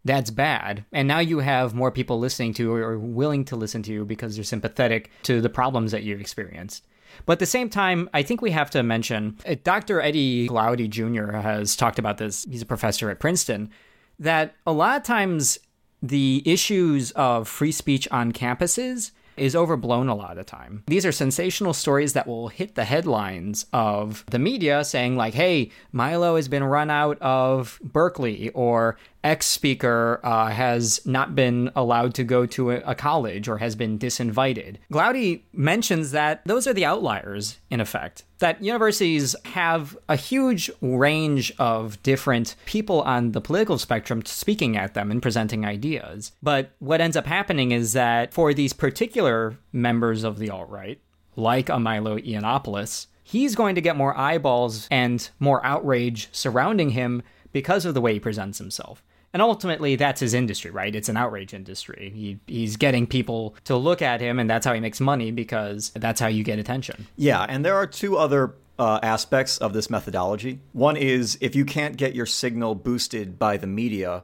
That's bad. And now you have more people listening to or willing to listen to you because they're sympathetic to the problems that you've experienced. But at the same time, I think we have to mention uh, Dr. Eddie Glaude Jr. has talked about this. He's a professor at Princeton. That a lot of times the issues of free speech on campuses is overblown a lot of the time. These are sensational stories that will hit the headlines of the media saying, like, hey, Milo has been run out of Berkeley, or X speaker uh, has not been allowed to go to a, college or has been disinvited. Glaude mentions that those are the outliers, in effect. That universities have a huge range of different people on the political spectrum speaking at them and presenting ideas. But what ends up happening is that for these particular members of the alt right, like a Milo Yiannopoulos, he's going to get more eyeballs and more outrage surrounding him because of the way he presents himself. And ultimately, that's his industry, right? It's an outrage industry. He, he's getting people to look at him, and that's how he makes money because that's how you get attention. Yeah, and there are two other uh, aspects of this methodology. One is if you can't get your signal boosted by the media,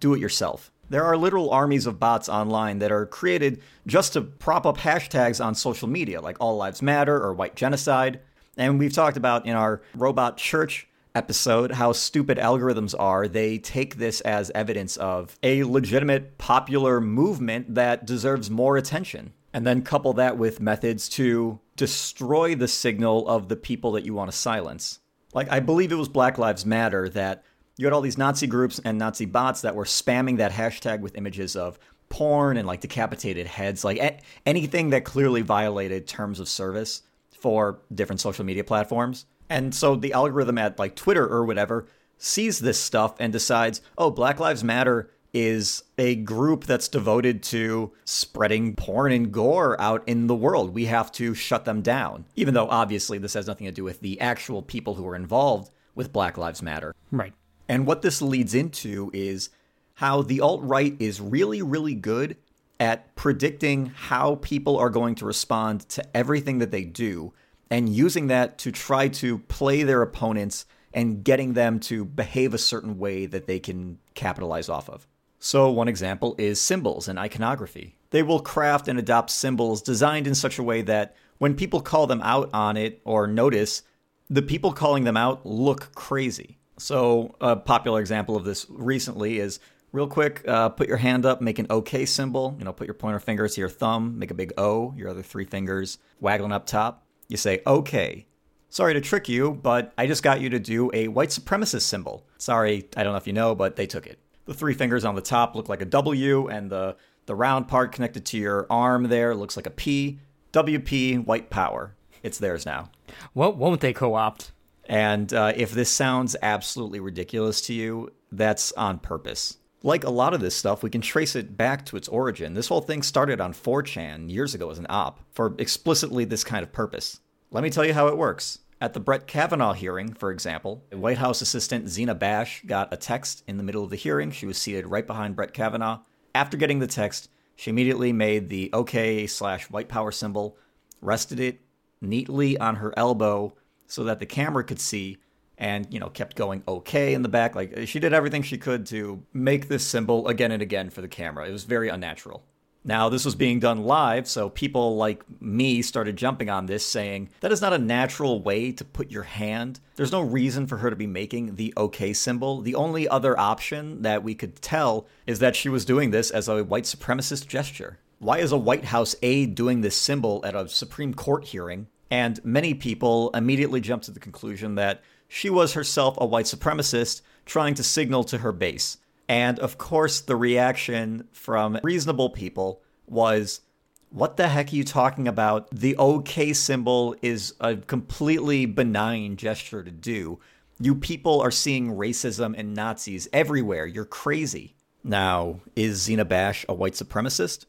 do it yourself. There are literal armies of bots online that are created just to prop up hashtags on social media, like All Lives Matter or White Genocide. And we've talked about in our Robot Church episode how stupid algorithms are, they take this as evidence of a legitimate popular movement that deserves more attention. And then couple that with methods to destroy the signal of the people that you want to silence. Like, I believe it was Black Lives Matter that you had all these Nazi groups and Nazi bots that were spamming that hashtag with images of porn and like decapitated heads, like anything that clearly violated terms of service for different social media platforms. And so the algorithm at like Twitter or whatever sees this stuff and decides, oh, Black Lives Matter is a group that's devoted to spreading porn and gore out in the world. We have to shut them down. Even though obviously this has nothing to do with the actual people who are involved with Black Lives Matter. Right. And what this leads into is how the alt right is really, really good at predicting how people are going to respond to everything that they do and using that to try to play their opponents and getting them to behave a certain way that they can capitalize off of. So, one example is symbols and iconography. They will craft and adopt symbols designed in such a way that when people call them out on it or notice, the people calling them out look crazy. So, a popular example of this recently is real quick uh, put your hand up, make an OK symbol. You know, put your pointer finger to your thumb, make a big O, your other three fingers waggling up top. You say OK. Sorry to trick you, but I just got you to do a white supremacist symbol. Sorry, I don't know if you know, but they took it. The three fingers on the top look like a W, and the, the round part connected to your arm there looks like a P. WP, white power. It's theirs now. What won't they co opt? And uh, if this sounds absolutely ridiculous to you, that's on purpose. Like a lot of this stuff, we can trace it back to its origin. This whole thing started on 4chan years ago as an op for explicitly this kind of purpose. Let me tell you how it works. At the Brett Kavanaugh hearing, for example, White House assistant Zina Bash got a text in the middle of the hearing. She was seated right behind Brett Kavanaugh. After getting the text, she immediately made the OK slash white power symbol, rested it neatly on her elbow so that the camera could see, and, you know, kept going OK in the back. Like she did everything she could to make this symbol again and again for the camera. It was very unnatural. Now, this was being done live, so people like me started jumping on this, saying that is not a natural way to put your hand. There's no reason for her to be making the OK symbol. The only other option that we could tell is that she was doing this as a white supremacist gesture. Why is a White House aide doing this symbol at a Supreme Court hearing? And many people immediately jumped to the conclusion that she was herself a white supremacist trying to signal to her base. And of course, the reaction from reasonable people was, What the heck are you talking about? The OK symbol is a completely benign gesture to do. You people are seeing racism and Nazis everywhere. You're crazy. Now, is Zina Bash a white supremacist?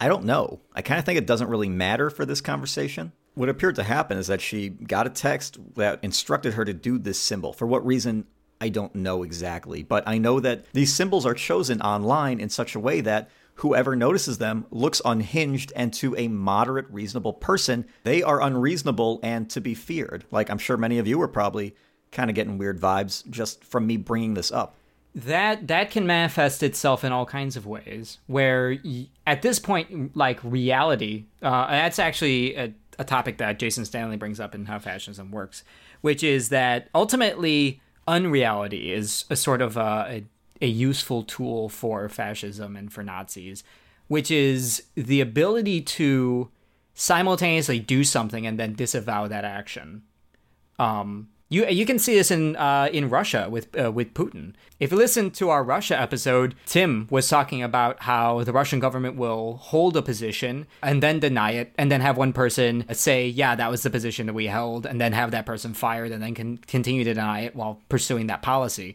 I don't know. I kind of think it doesn't really matter for this conversation. What appeared to happen is that she got a text that instructed her to do this symbol. For what reason, I don't know exactly, but I know that these symbols are chosen online in such a way that whoever notices them looks unhinged and to a moderate, reasonable person, they are unreasonable and to be feared. Like I'm sure many of you are probably kind of getting weird vibes just from me bringing this up. That that can manifest itself in all kinds of ways. Where y- at this point, like reality, uh, that's actually a, a topic that Jason Stanley brings up in how fascism works, which is that ultimately unreality is a sort of a, a, a useful tool for fascism and for Nazis, which is the ability to simultaneously do something and then disavow that action. Um, you you can see this in uh, in Russia with uh, with Putin. If you listen to our Russia episode, Tim was talking about how the Russian government will hold a position and then deny it, and then have one person say, "Yeah, that was the position that we held," and then have that person fired, and then can continue to deny it while pursuing that policy.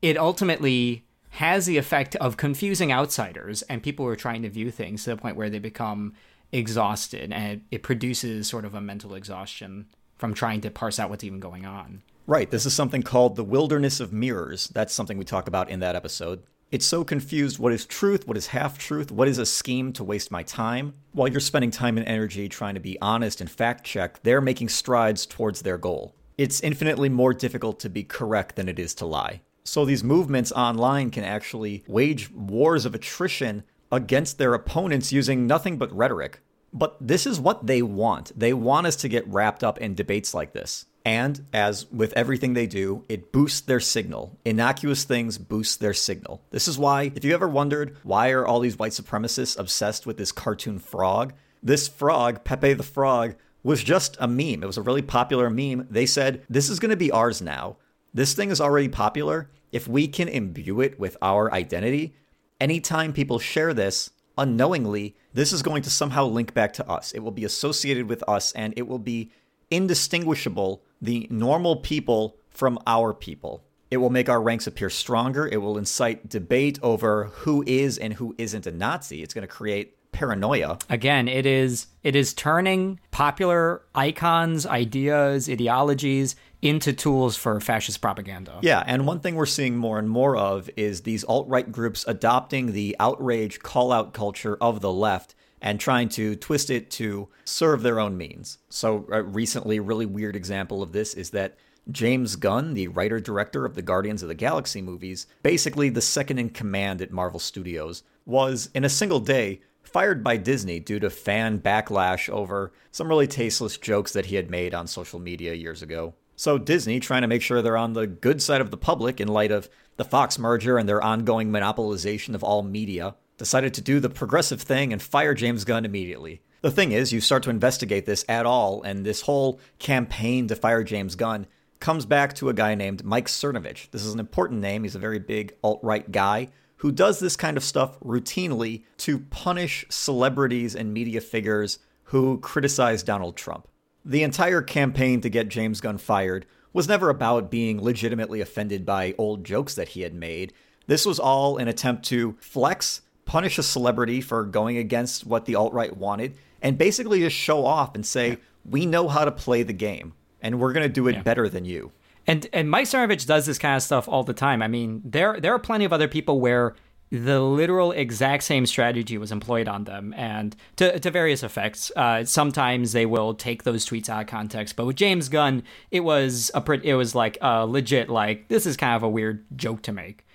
It ultimately has the effect of confusing outsiders and people who are trying to view things to the point where they become exhausted, and it, it produces sort of a mental exhaustion from trying to parse out what's even going on. Right. This is something called the wilderness of mirrors. That's something we talk about in that episode. It's so confused what is truth, what is half truth, what is a scheme to waste my time. While you're spending time and energy trying to be honest and fact check, they're making strides towards their goal. It's infinitely more difficult to be correct than it is to lie. So these movements online can actually wage wars of attrition against their opponents using nothing but rhetoric. But this is what they want. They want us to get wrapped up in debates like this. And as with everything they do, it boosts their signal. Innocuous things boost their signal. This is why, if you ever wondered why are all these white supremacists obsessed with this cartoon frog, this frog, Pepe the Frog, was just a meme. It was a really popular meme. They said, this is going to be ours now. This thing is already popular. If we can imbue it with our identity, anytime people share this unknowingly, this is going to somehow link back to us. It will be associated with us and it will be indistinguishable, the normal people from our people. It will make our ranks appear stronger. It will incite debate over who is and who isn't a Nazi. It's going to create paranoia. Again, it is it is turning popular icons, ideas, ideologies into tools for fascist propaganda. Yeah, and one thing we're seeing more and more of is these alt-right groups adopting the outrage call-out culture of the left and trying to twist it to serve their own means. So, uh, a recently really weird example of this is that James Gunn, the writer director of the Guardians of the Galaxy movies, basically the second in command at Marvel Studios, was in a single day fired by Disney due to fan backlash over some really tasteless jokes that he had made on social media years ago. So Disney, trying to make sure they're on the good side of the public in light of the Fox merger and their ongoing monopolization of all media, decided to do the progressive thing and fire James Gunn immediately. The thing is, you start to investigate this at all, and this whole campaign to fire James Gunn comes back to a guy named Mike Cernovich. This is an important name. He's a very big alt right guy who does this kind of stuff routinely to punish celebrities and media figures who criticize Donald Trump. The entire campaign to get James Gunn fired was never about being legitimately offended by old jokes that he had made. This was all an attempt to flex, punish a celebrity for going against what the alt right wanted, and basically just show off and say, we know how to play the game, and we're going to do it yeah. better than you. And and Mike Cernovich does this kind of stuff all the time. I mean, there there are plenty of other people where the literal exact same strategy was employed on them and to, to various effects. Uh, sometimes they will take those tweets out of context, but with James Gunn, it was a it was like a legit like this is kind of a weird joke to make.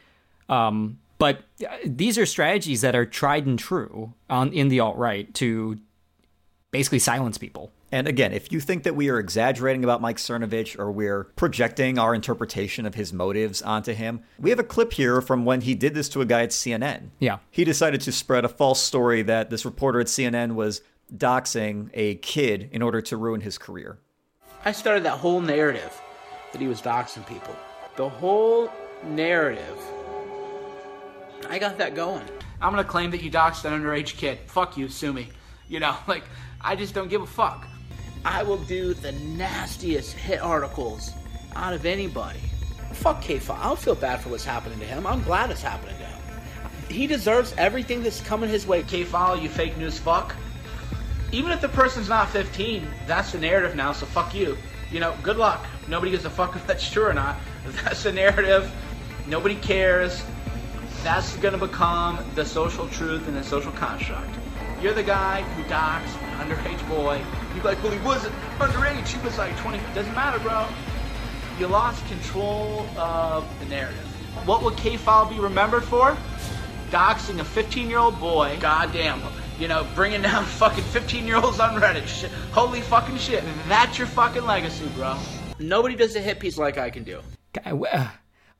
Um, but uh, these are strategies that are tried and true on in the alt right to basically silence people. And again, if you think that we are exaggerating about Mike Cernovich or we're projecting our interpretation of his motives onto him, we have a clip here from when he did this to a guy at CNN. Yeah. He decided to spread a false story that this reporter at CNN was doxing a kid in order to ruin his career. I started that whole narrative that he was doxing people. The whole narrative. I got that going. I'm gonna claim that you doxed an underage kid. Fuck you, sue me. You know, like, I just don't give a fuck. I will do the nastiest hit articles out of anybody. Fuck K-File. I don't feel bad for what's happening to him. I'm glad it's happening to him. He deserves everything that's coming his way. K-File, you fake news fuck. Even if the person's not 15, that's the narrative now, so fuck you. You know, good luck. Nobody gives a fuck if that's true or not. That's the narrative. Nobody cares. That's gonna become the social truth and the social construct. You're the guy who doxed an underage boy you're like, well, he wasn't underage. He was like 20. Doesn't matter, bro. You lost control of the narrative. What would K-File be remembered for? Doxing a 15-year-old boy. Goddamn. You know, bringing down fucking 15-year-olds on Reddit. Shit. Holy fucking shit. That's your fucking legacy, bro. Nobody does a hit piece like I can do. Uh,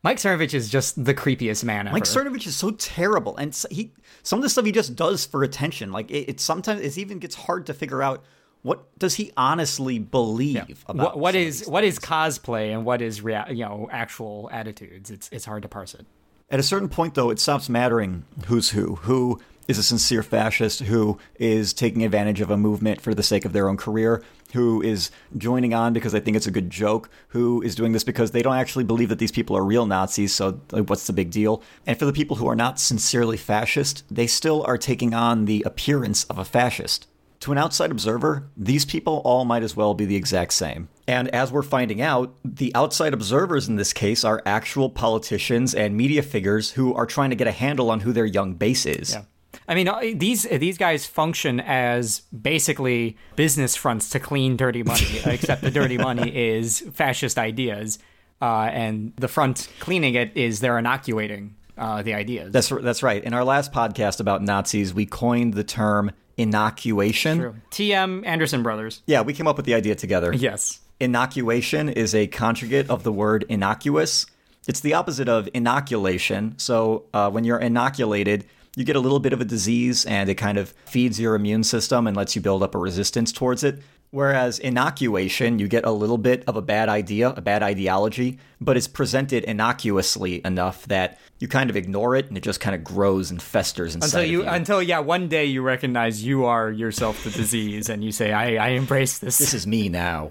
Mike Cernovich is just the creepiest man ever. Mike Cernovich is so terrible, and he some of the stuff he just does for attention. Like it, it sometimes it even gets hard to figure out what does he honestly believe yeah. about what, what is what is cosplay and what is rea- you know actual attitudes? It's it's hard to parse it. At a certain point though it stops mattering who's who. Who is a sincere fascist? Who is taking advantage of a movement for the sake of their own career? Who is joining on because they think it's a good joke? Who is doing this because they don't actually believe that these people are real nazis so like, what's the big deal? And for the people who are not sincerely fascist they still are taking on the appearance of a fascist to an outside observer, these people all might as well be the exact same. And as we're finding out, the outside observers in this case are actual politicians and media figures who are trying to get a handle on who their young base is. Yeah. I mean, uh, these these guys function as basically business fronts to clean dirty money, except the dirty money is fascist ideas, uh, and the front cleaning it is they're inoculating uh, the ideas. That's that's right. In our last podcast about Nazis, we coined the term inoculation. True. TM Anderson Brothers. Yeah, we came up with the idea together. Yes. Inoculation is a conjugate of the word innocuous. It's the opposite of inoculation. So uh, when you're inoculated, you get a little bit of a disease and it kind of feeds your immune system and lets you build up a resistance towards it. Whereas inoculation, you get a little bit of a bad idea, a bad ideology, but it's presented innocuously enough that you kind of ignore it and it just kind of grows and festers inside until you, you. until yeah, one day you recognize you are yourself the disease, and you say, "I, I embrace this." This is me now.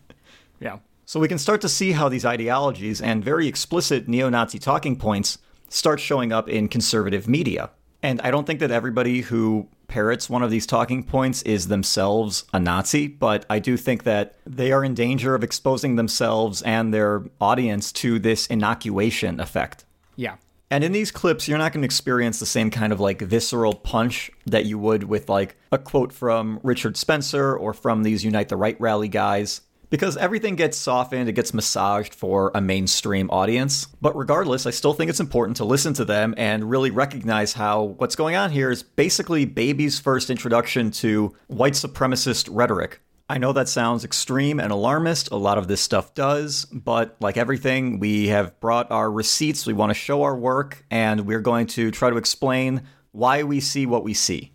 yeah. So we can start to see how these ideologies and very explicit neo Nazi talking points start showing up in conservative media. And I don't think that everybody who parrots one of these talking points is themselves a Nazi, but I do think that they are in danger of exposing themselves and their audience to this inoculation effect. Yeah. And in these clips, you're not going to experience the same kind of like visceral punch that you would with like a quote from Richard Spencer or from these Unite the Right rally guys. Because everything gets softened, it gets massaged for a mainstream audience. But regardless, I still think it's important to listen to them and really recognize how what's going on here is basically baby's first introduction to white supremacist rhetoric. I know that sounds extreme and alarmist. A lot of this stuff does, but like everything, we have brought our receipts. We want to show our work, and we're going to try to explain why we see what we see.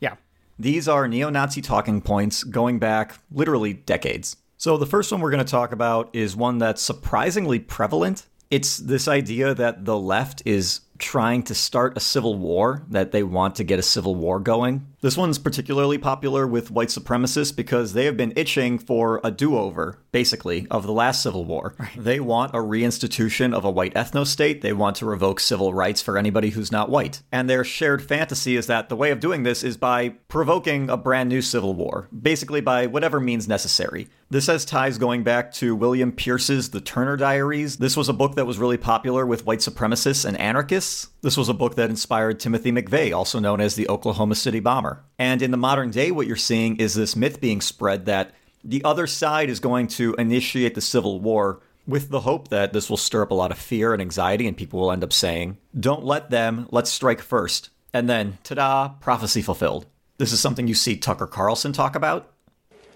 Yeah. These are neo Nazi talking points going back literally decades. So, the first one we're going to talk about is one that's surprisingly prevalent. It's this idea that the left is trying to start a civil war, that they want to get a civil war going. This one's particularly popular with white supremacists because they have been itching for a do over, basically, of the last civil war. They want a reinstitution of a white ethno state. They want to revoke civil rights for anybody who's not white. And their shared fantasy is that the way of doing this is by provoking a brand new civil war, basically by whatever means necessary. This has ties going back to William Pierce's The Turner Diaries. This was a book that was really popular with white supremacists and anarchists. This was a book that inspired Timothy McVeigh, also known as the Oklahoma City Bomber. And in the modern day, what you're seeing is this myth being spread that the other side is going to initiate the Civil War with the hope that this will stir up a lot of fear and anxiety, and people will end up saying, Don't let them, let's strike first. And then, ta da, prophecy fulfilled. This is something you see Tucker Carlson talk about.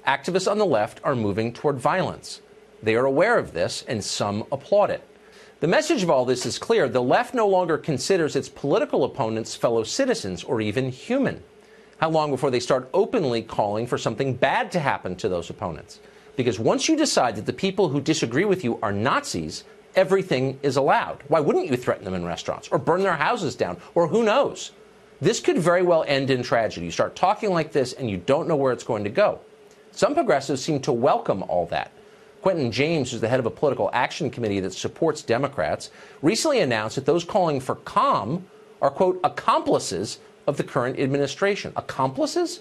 Activists on the left are moving toward violence. They are aware of this, and some applaud it. The message of all this is clear. The left no longer considers its political opponents fellow citizens or even human. How long before they start openly calling for something bad to happen to those opponents? Because once you decide that the people who disagree with you are Nazis, everything is allowed. Why wouldn't you threaten them in restaurants or burn their houses down or who knows? This could very well end in tragedy. You start talking like this and you don't know where it's going to go. Some progressives seem to welcome all that. Quentin James, who's the head of a political action committee that supports Democrats, recently announced that those calling for calm are, quote, accomplices of the current administration. Accomplices?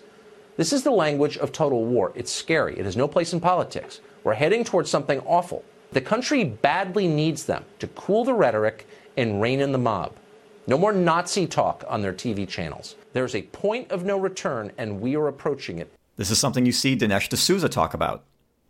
This is the language of total war. It's scary. It has no place in politics. We're heading towards something awful. The country badly needs them to cool the rhetoric and rein in the mob. No more Nazi talk on their TV channels. There's a point of no return, and we are approaching it. This is something you see Dinesh D'Souza talk about.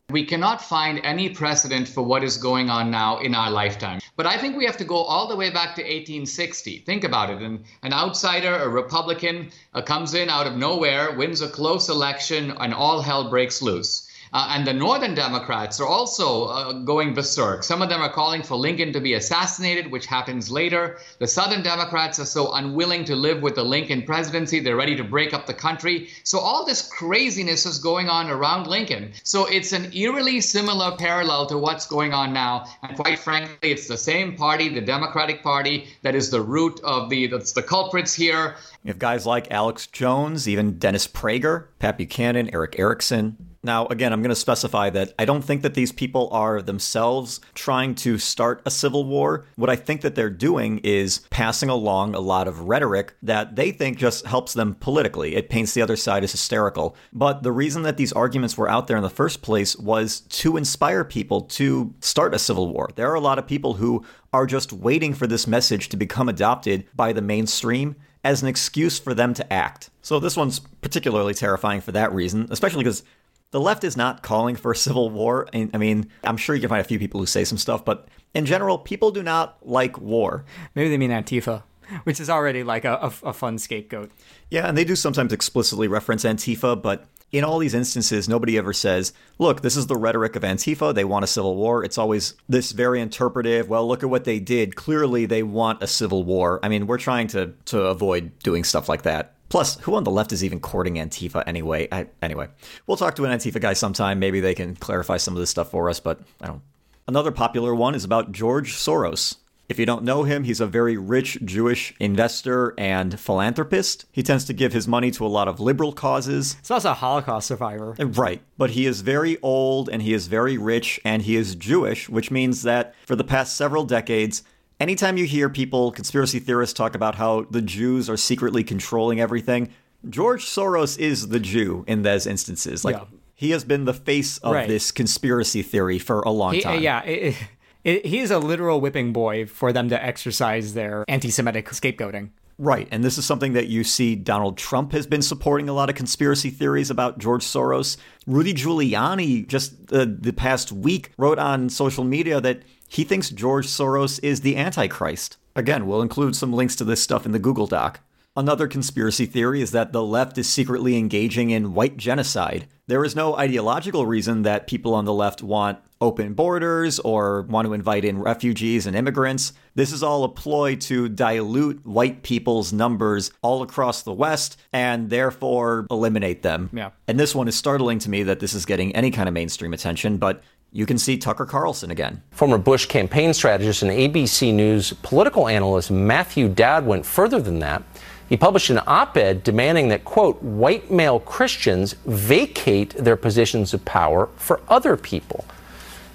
We cannot find any precedent for what is going on now in our lifetime. But I think we have to go all the way back to 1860. Think about it. An, an outsider, a Republican, uh, comes in out of nowhere, wins a close election, and all hell breaks loose. Uh, and the Northern Democrats are also uh, going berserk. Some of them are calling for Lincoln to be assassinated, which happens later. The Southern Democrats are so unwilling to live with the Lincoln presidency, they're ready to break up the country. So all this craziness is going on around Lincoln. So it's an eerily similar parallel to what's going on now. And quite frankly, it's the same party, the Democratic Party, that is the root of the that's the culprits here. You have guys like Alex Jones, even Dennis Prager, Pat Buchanan, Erick Erickson. Now, again, I'm going to specify that I don't think that these people are themselves trying to start a civil war. What I think that they're doing is passing along a lot of rhetoric that they think just helps them politically. It paints the other side as hysterical. But the reason that these arguments were out there in the first place was to inspire people to start a civil war. There are a lot of people who are just waiting for this message to become adopted by the mainstream as an excuse for them to act. So this one's particularly terrifying for that reason, especially because the left is not calling for a civil war. I mean, I'm sure you can find a few people who say some stuff, but in general, people do not like war. Maybe they mean Antifa, which is already like a, a, a fun scapegoat. Yeah, and they do sometimes explicitly reference Antifa, but in all these instances, nobody ever says, look, this is the rhetoric of Antifa. They want a civil war. It's always this very interpretive, well, look at what they did. Clearly, they want a civil war. I mean, we're trying to, to avoid doing stuff like that. Plus, who on the left is even courting Antifa anyway? I, anyway, we'll talk to an Antifa guy sometime. Maybe they can clarify some of this stuff for us, but I don't. Another popular one is about George Soros. If you don't know him, he's a very rich Jewish investor and philanthropist. He tends to give his money to a lot of liberal causes. He's also a Holocaust survivor. Uh, right. But he is very old and he is very rich and he is Jewish, which means that for the past several decades, anytime you hear people, conspiracy theorists, talk about how the Jews are secretly controlling everything, George Soros is the Jew in those instances. Like, Yeah. he has been the face of Right. this conspiracy theory for a long He- time. yeah, it, it, he's a literal whipping boy for them to exercise their anti-Semitic scapegoating. Right. And this is something that you see Donald Trump has been supporting a lot of conspiracy theories about George Soros. Rudy Giuliani, just uh, the past week, wrote on social media that he thinks George Soros is the Antichrist. Again, we'll include some links to this stuff in the Google Doc. Another conspiracy theory is that the left is secretly engaging in white genocide. There is no ideological reason that people on the left want open borders or want to invite in refugees and immigrants. This is all a ploy to dilute white people's numbers all across the West and therefore eliminate them. Yeah. And this one is startling to me that this is getting any kind of mainstream attention, but you can see Tucker Carlson again. Former Bush campaign strategist and ABC News political analyst Matthew Dowd went further than that. He published an op ed demanding that, quote, white male Christians vacate their positions of power for other people.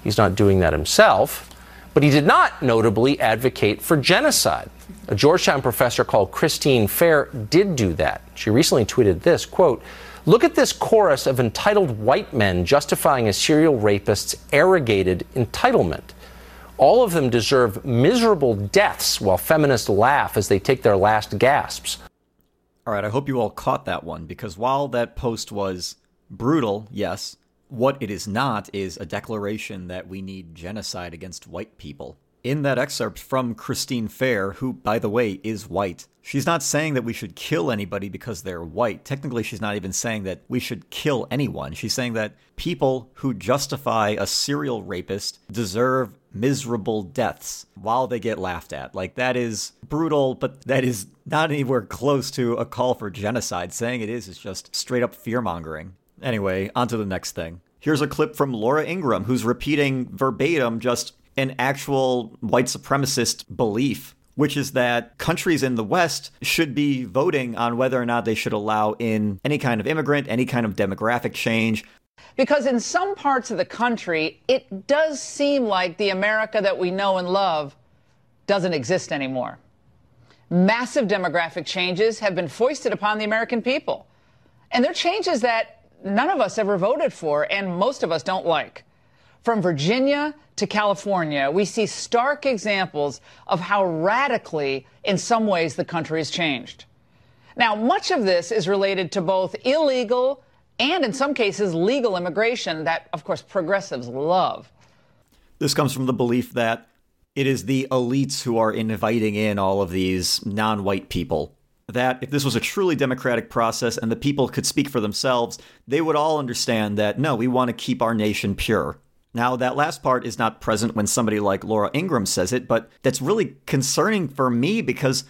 He's not doing that himself, but he did not notably advocate for genocide. A Georgetown professor called Christine Fair did do that. She recently tweeted this, quote, Look at this chorus of entitled white men justifying a serial rapist's arrogated entitlement. All of them deserve miserable deaths while feminists laugh as they take their last gasps. All right, I hope you all caught that one because while that post was brutal, yes, what it is not is a declaration that we need genocide against white people. In that excerpt from Christine Fair, who, by the way, is white, she's not saying that we should kill anybody because they're white. Technically, she's not even saying that we should kill anyone. She's saying that people who justify a serial rapist deserve miserable deaths while they get laughed at. Like, that is brutal, but that is not anywhere close to a call for genocide. Saying it is is just straight up fear mongering. Anyway, on to the next thing. Here's a clip from Laura Ingraham, who's repeating verbatim just an actual white supremacist belief, which is that countries in the West should be voting on whether or not they should allow in any kind of immigrant, any kind of demographic change. Because in some parts of the country, it does seem like the America that we know and love doesn't exist anymore. Massive demographic changes have been foisted upon the American people. And they're changes that none of us ever voted for and most of us don't like. From Virginia to California, we see stark examples of how radically, in some ways, the country has changed. Now, much of this is related to both illegal and, in some cases, legal immigration that, of course, progressives love. This comes from the belief that it is the elites who are inviting in all of these non white people. That if this was a truly democratic process and the people could speak for themselves, they would all understand that no, we want to keep our nation pure. Now, that last part is not present when somebody like Laura Ingraham says it, but that's really concerning for me because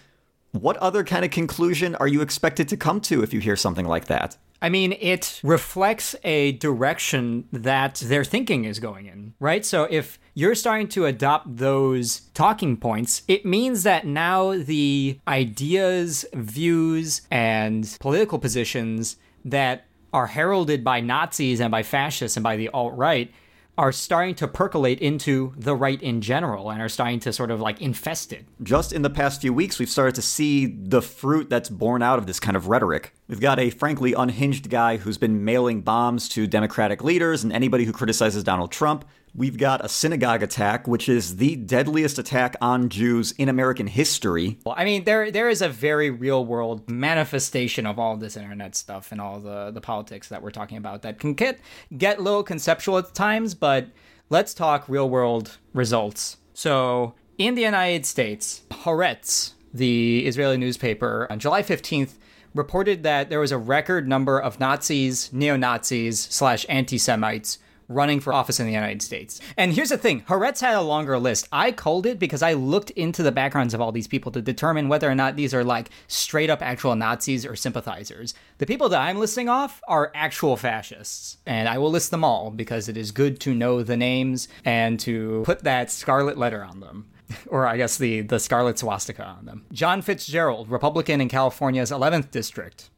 what other kind of conclusion are you expected to come to if you hear something like that? I mean, it reflects a direction that their thinking is going in, right? So if you're starting to adopt those talking points, it means that now the ideas, views, and political positions that are heralded by Nazis and by fascists and by the alt right are starting to percolate into the right in general and are starting to sort of like infest it. Just in the past few weeks, we've started to see the fruit that's born out of this kind of rhetoric. We've got a frankly unhinged guy who's been mailing bombs to Democratic leaders and anybody who criticizes Donald Trump. We've got a synagogue attack, which is the deadliest attack on Jews in American history. Well, I mean, there there is a very real world manifestation of all this internet stuff and all the the politics that we're talking about that can get get a little conceptual at times, but let's talk real world results. So, in the United States, Haaretz, the Israeli newspaper, on July 15th reported that there was a record number of Nazis, neo Nazis, slash anti Semites running for office in the United States. And here's the thing Haaretz had a longer list. I culled it because I looked into the backgrounds of all these people to determine whether or not these are like straight up actual Nazis or sympathizers. The people that I'm listing off are actual fascists. And I will list them all because it is good to know the names and to put that scarlet letter on them or I guess the, the scarlet swastika on them. John Fitzgerald, Republican in California's 11th district.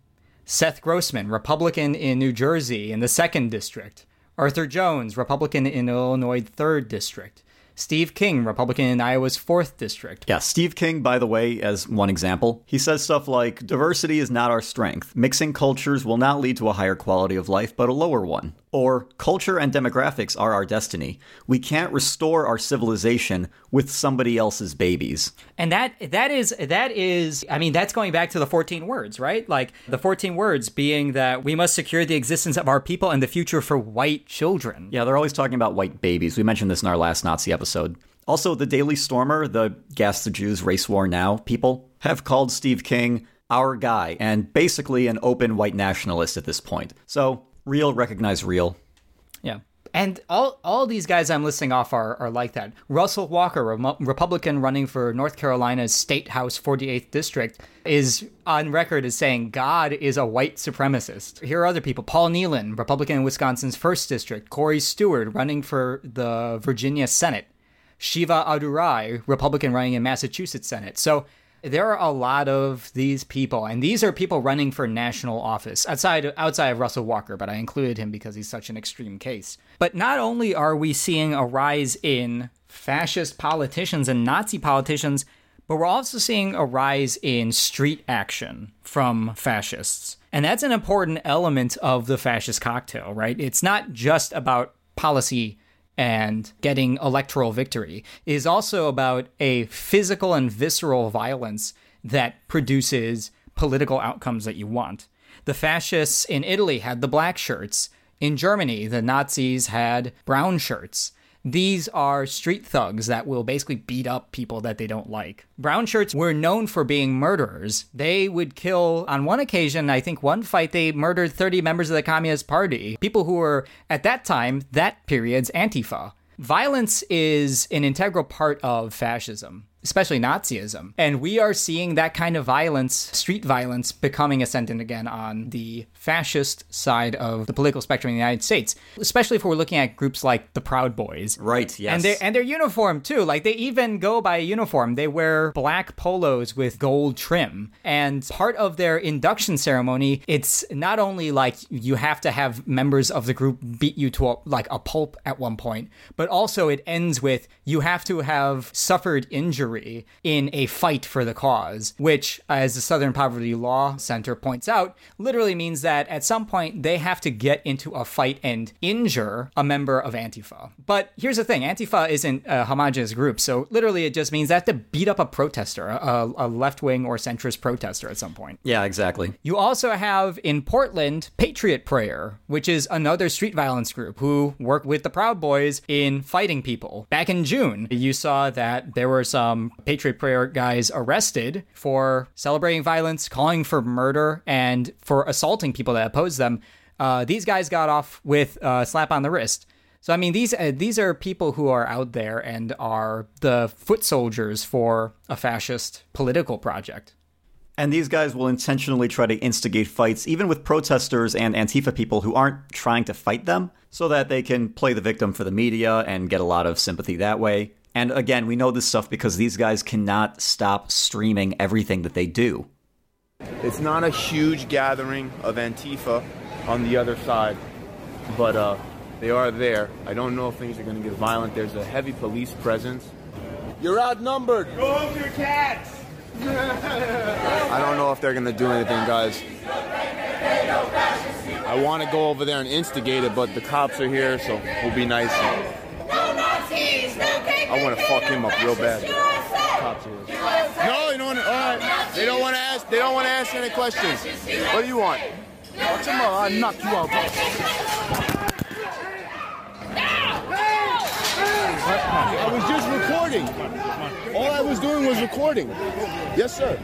Seth Grossman, Republican in New Jersey in the 2nd district. Arthur Jones, Republican in Illinois 3rd district. Steve King, Republican in Iowa's 4th district. Yeah, Steve King, by the way, as one example, he says stuff like diversity is not our strength. Mixing cultures will not lead to a higher quality of life, but a lower one. Or culture and demographics are our destiny. We can't restore our civilization with somebody else's babies. And that that is that is I mean that's going back to the 14 words, right? Like the 14 words being that we must secure the existence of our people and the future for white children. Yeah, they're always talking about white babies. We mentioned this in our last Nazi episode. Also, the Daily Stormer, the Gas the Jews Race War Now people, have called Steve King our guy and basically an open white nationalist at this point. So real recognize real. Yeah. And all all these guys I'm listing off are, are like that. Russell Walker, Remo- Republican running for North Carolina's State House 48th District, is on record as saying God is a white supremacist. Here are other people. Paul Nehlen, Republican in Wisconsin's 1st District. Corey Stewart, running for the Virginia Senate. Shiva Ayyadurai, Republican running in Massachusetts Senate. So there are a lot of these people, and these are people running for national office outside outside of Russell Walker, but I included him because he's such an extreme case. But not only are we seeing a rise in fascist politicians and Nazi politicians, but we're also seeing a rise in street action from fascists. And that's an important element of the fascist cocktail, right? It's not just about policy and getting electoral victory is also about a physical and visceral violence that produces political outcomes that you want. The fascists in Italy had the black shirts. In Germany, the Nazis had brown shirts. These are street thugs that will basically beat up people that they don't like. Brown shirts were known for being murderers. They would kill, on one occasion, I think one fight, they murdered 30 members of the Communist Party. People who were, at that time, that period's Antifa. Violence is an integral part of fascism, especially Nazism. And we are seeing that kind of violence, street violence, becoming ascendant again on the fascist side of the political spectrum in the United States, especially if we're looking at groups like the Proud Boys. Right, yes. And, and their uniform, too. Like, they even go by a uniform. They wear black polos with gold trim. And part of their induction ceremony, it's not only like you have to have members of the group beat you to a, like a pulp at one point, but also it ends with you have to have suffered injury in a fight for the cause, which, as the Southern Poverty Law Center points out, literally means that at some point they have to get into a fight and injure a member of Antifa. But here's the thing Antifa isn't a homogenous group, so literally it just means they have to beat up a protester, a, a left wing or centrist protester at some point. Yeah, exactly. You also have in Portland Patriot Prayer, which is another street violence group who work with the Proud Boys in fighting people. Back in June, you saw that there were some Patriot Prayer guys arrested for celebrating violence, calling for murder, and for assaulting people that oppose them. Uh, these guys got off with a slap on the wrist. So I mean, these uh, these are people who are out there and are the foot soldiers for a fascist political project. And these guys will intentionally try to instigate fights, even with protesters and Antifa people who aren't trying to fight them, so that they can play the victim for the media and get a lot of sympathy that way. And again, we know this stuff because these guys cannot stop streaming everything that they do. It's not a huge gathering of Antifa on the other side, but uh, they are there. I don't know if things are going to get violent. There's a heavy police presence. You're outnumbered. Go home your cats. I don't know if they're going to do anything, guys. I want to go over there and instigate it, but the cops are here, so we'll be nice. I want to fuck him up real bad. Cops here. No, you don't. Want to, all right. They don't want to ask. They don't want to ask any questions. What do you want? Watch him up. I knock you out. I was just recording. All I was doing was recording. Yes, sir.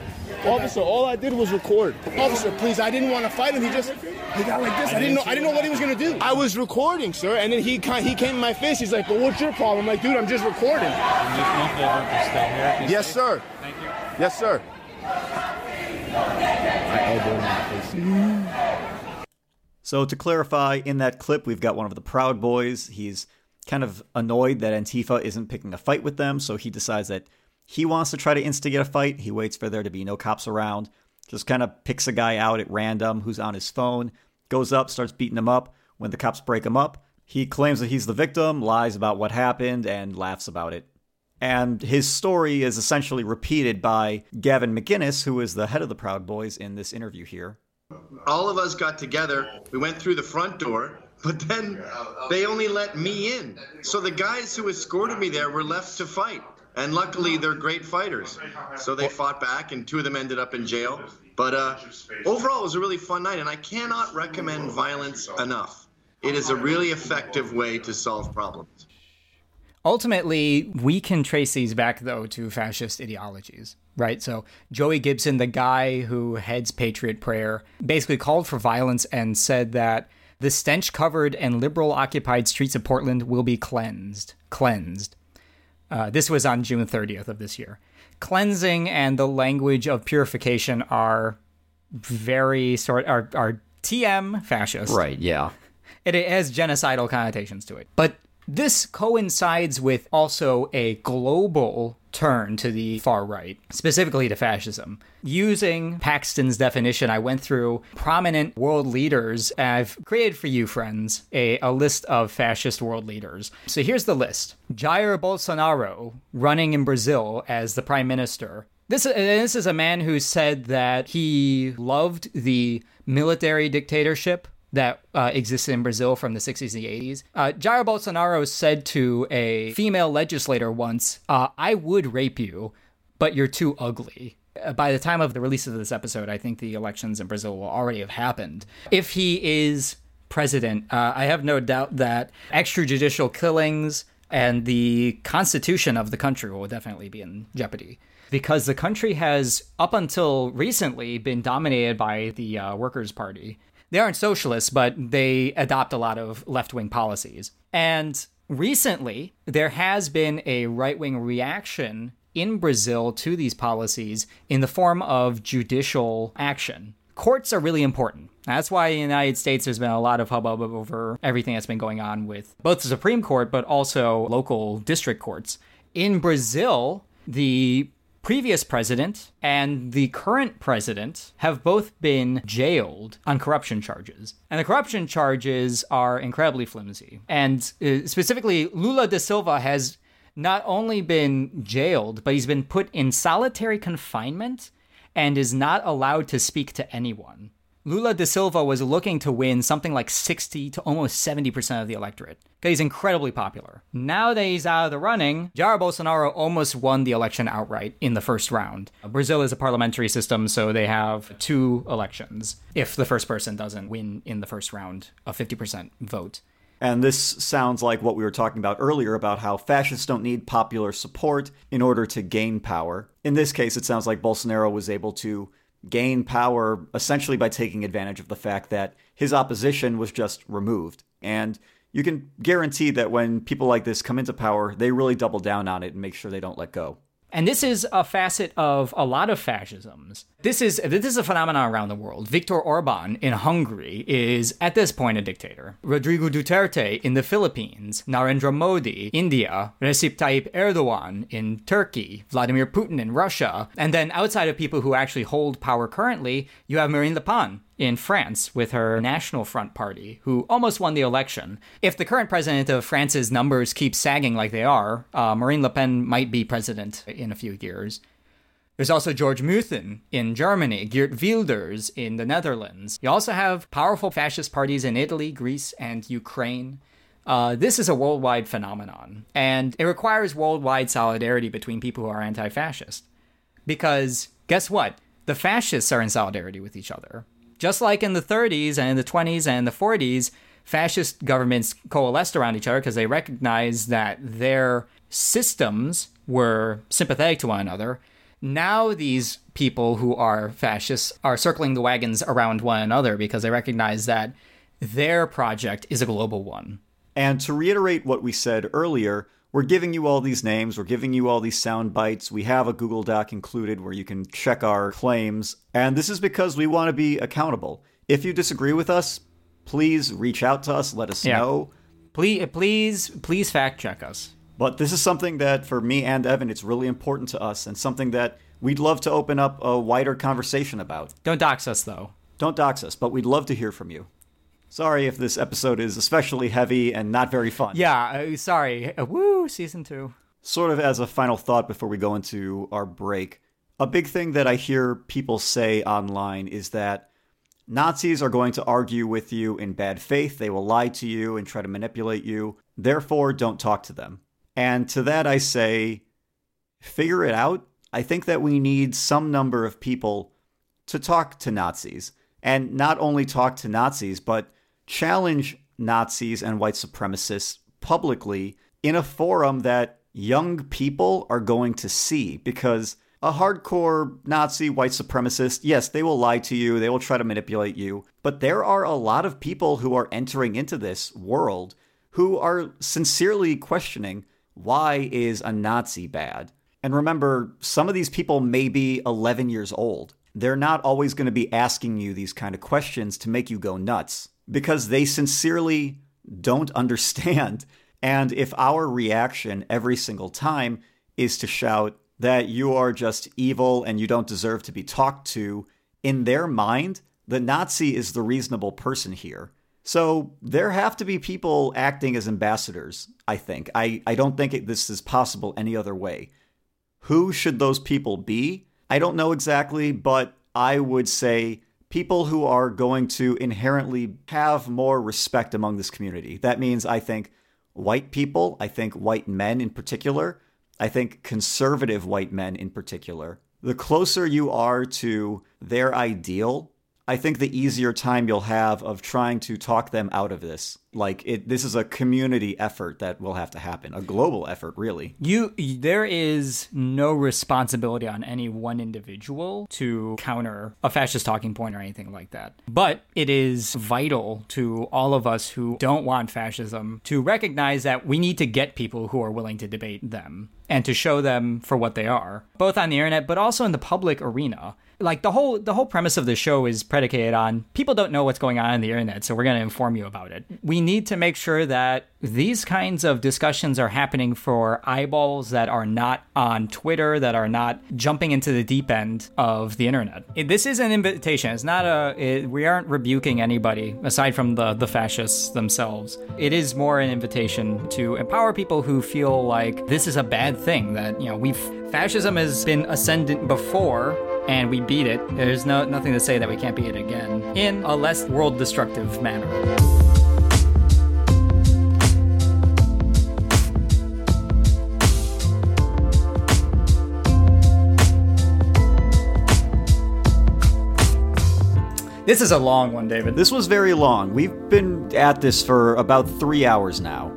Officer, all I did was record. Officer, please, I didn't want to fight him. He just he got like this. I didn't know I didn't know what he was gonna do. I was recording, sir, and then he ki- he came in my face. He's like, "But what's your problem?" I'm like, "Dude, I'm just recording." Yes, sir. Thank you. Yes, sir. So, to clarify, in that clip, we've got one of the Proud Boys. He's kind of annoyed that Antifa isn't picking a fight with them, so he decides that he wants to try to instigate a fight. He waits for there to be no cops around, just kind of picks a guy out at random who's on his phone, goes up, starts beating him up. When the cops break him up, he claims that he's the victim, lies about what happened, and laughs about it. And his story is essentially repeated by Gavin McInnes, who is the head of the Proud Boys in this interview here. All of us got together. We went through the front door, but then they only let me in. So the guys who escorted me there were left to fight. And luckily, they're great fighters. So they fought back, and two of them ended up in jail. But uh, overall, it was a really fun night, and I cannot recommend violence enough. It is a really effective way to solve problems. Ultimately, we can trace these back, though, to fascist ideologies, right? So, Joey Gibson, the guy who heads Patriot Prayer, basically called for violence and said that the stench covered and liberal occupied streets of Portland will be cleansed. Cleansed. Uh, this was on June 30th of this year. Cleansing and the language of purification are very sort are, are TM fascist. Right, yeah. It has genocidal connotations to it. But this coincides with also a global turn to the far right, specifically to fascism. Using Paxton's definition, I went through prominent world leaders. I've created for you, friends, a, a list of fascist world leaders. So here's the list Jair Bolsonaro running in Brazil as the prime minister. This, this is a man who said that he loved the military dictatorship that uh, existed in Brazil from the 60s and the 80s. Uh, Jair Bolsonaro said to a female legislator once, uh, I would rape you, but you're too ugly. Uh, By the time of the release of this episode, I think the elections in Brazil will already have happened. If he is president, uh, I have no doubt that extrajudicial killings and the constitution of the country will definitely be in jeopardy because the country has, up until recently, been dominated by the uh, Workers' Party. They aren't socialists, but they adopt a lot of left wing policies. And recently, there has been a right wing reaction in Brazil to these policies in the form of judicial action. Courts are really important. That's why in the United States there's been a lot of hubbub over everything that's been going on with both the Supreme Court but also local district courts. In Brazil, the previous president and the current president have both been jailed on corruption charges. And the corruption charges are incredibly flimsy. And uh, specifically, Lula da Silva has not only been jailed, but he's been put in solitary confinement and is not allowed to speak to anyone. Lula da Silva was looking to win something like 60 to almost 70% of the electorate. He's incredibly popular. Now that he's out of the running, Jair Bolsonaro almost won the election outright in the first round. Brazil is a parliamentary system, so they have two elections if the first person doesn't win in the first round, a 50% vote. And this sounds like what we were talking about earlier about how fascists don't need popular support in order to gain power. In this case, it sounds like Bolsonaro was able to gain power essentially by taking advantage of the fact that his opposition was just removed. And you can guarantee that when people like this come into power, they really double down on it and make sure they don't let go. And this is a facet of a lot of fascisms. This is this is a phenomenon around the world. Viktor Orban in Hungary is at this point a dictator. Rodrigo Duterte in the Philippines, Narendra Modi, India, Recep Tayyip Erdogan in Turkey, Vladimir Putin in Russia, and then outside of people who actually hold power currently, you have Marine Le Pen in France with her National Front Party, who almost won the election. If the current president of France's numbers keep sagging like they are, uh, Marine Le Pen might be president in a few years. There's also George Meuthen in Germany, Geert Wilders in the Netherlands. You also have powerful fascist parties in Italy, Greece, and Ukraine. Uh, this is a worldwide phenomenon, and it requires worldwide solidarity between people who are anti fascist. Because guess what? The fascists are in solidarity with each other. Just like in the 30s and the 20s and the 40s, fascist governments coalesced around each other because they recognized that their systems were sympathetic to one another. now these people who are fascists are circling the wagons around one another because they recognize that their project is a global one. And to reiterate what we said earlier, we're giving you all these names, we're giving you all these sound bites. We have a Google Doc included where you can check our claims. And this is because we want to be accountable. If you disagree with us, please reach out to us, let us Yeah. know. Please, please, please fact check us. But this is something that, for me and Evan, it's really important to us and something that we'd love to open up a wider conversation about. Don't dox us, though. Don't dox us, but we'd love to hear from you. Sorry if this episode is especially heavy and not very fun. Yeah, uh, sorry. Uh, woo, season two. Sort of as a final thought before we go into our break, a big thing that I hear people say online is that Nazis are going to argue with you in bad faith. They will lie to you and try to manipulate you. Therefore, don't talk to them. And to that, I say, figure it out. I think that we need some number of people to talk to Nazis. And not only talk to Nazis, but challenge Nazis and white supremacists publicly in a forum that young people are going to see because a hardcore Nazi white supremacist, yes, they will lie to you, they will try to manipulate you, but there are a lot of people who are entering into this world who are sincerely questioning why is a Nazi bad? And remember, some of these people may be 11 years old. They're not always going to be asking you these kind of questions to make you go nuts because they sincerely don't understand. And if our reaction every single time is to shout that you are just evil and you don't deserve to be talked to, in their mind, the Nazi is the reasonable person here. So there have to be people acting as ambassadors, I think. I, I don't think it, this is possible any other way. Who should those people be? I don't know exactly, but I would say people who are going to inherently have more respect among this community. That means, I think, white people, I think white men in particular, I think conservative white men in particular. The closer you are to their ideal, I think the easier time you'll have of trying to talk them out of this. Like it this is a community effort that will have to happen, a global effort really. You, there is no responsibility on any one individual to counter a fascist talking point or anything like that. But it is vital to all of us who don't want fascism to recognize that we need to get people who are willing to debate them and to show them for what they are, both on the internet but also in the public arena. Like the whole the whole premise of the show is predicated on people don't know what's going on on the internet, so we're going to inform you about it. We need to make sure that these kinds of discussions are happening for eyeballs that are not on Twitter, that are not jumping into the deep end of the internet. It- this is an invitation. It's not a. It, we aren't rebuking anybody aside from the the fascists themselves. It is more an invitation to empower people who feel like this is a bad thing. That you know we've fascism has been ascendant before and we beat it. There's no nothing to say that we can't beat it again in a less world destructive manner. This is a long one, David. This was very long. We've been at this for about three hours now.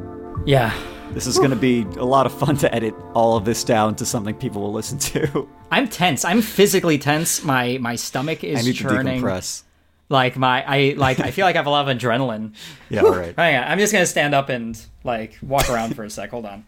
Yeah. This is going to be a lot of fun to edit all of this down to something people will listen to. I'm tense. I'm physically tense. My my stomach is I need churning. to decompress. Like my I like I feel like I have a lot of adrenaline. Yeah, Whew. all right. Hang on. I'm just gonna stand up and like walk around for a sec. Hold on.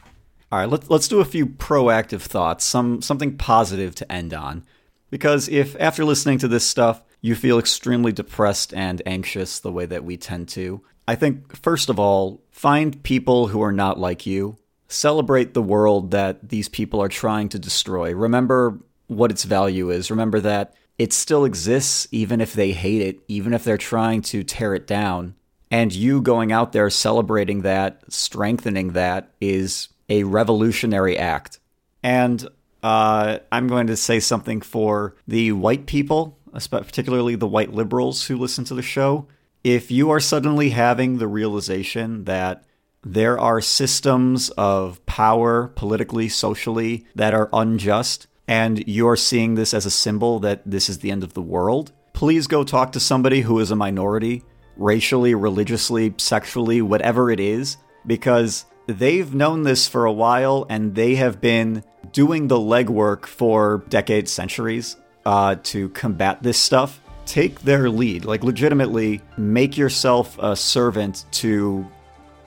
All right, let's let's do a few proactive thoughts, some something positive to end on. Because if after listening to this stuff you feel extremely depressed and anxious the way that we tend to, I think first of all, find people who are not like you. Celebrate the world that these people are trying to destroy. Remember what its value is. Remember that it still exists even if they hate it, even if they're trying to tear it down. And you going out there celebrating that, strengthening that, is a revolutionary act. And uh, I'm going to say something for the white people, particularly the white liberals who listen to the show. If you are suddenly having the realization that there are systems of power, politically, socially, that are unjust, and you're seeing this as a symbol that this is the end of the world, please go talk to somebody who is a minority, racially, religiously, sexually, whatever it is, because they've known this for a while and they have been doing the legwork for decades, centuries uh, to combat this stuff. Take their lead. Like, legitimately, make yourself a servant to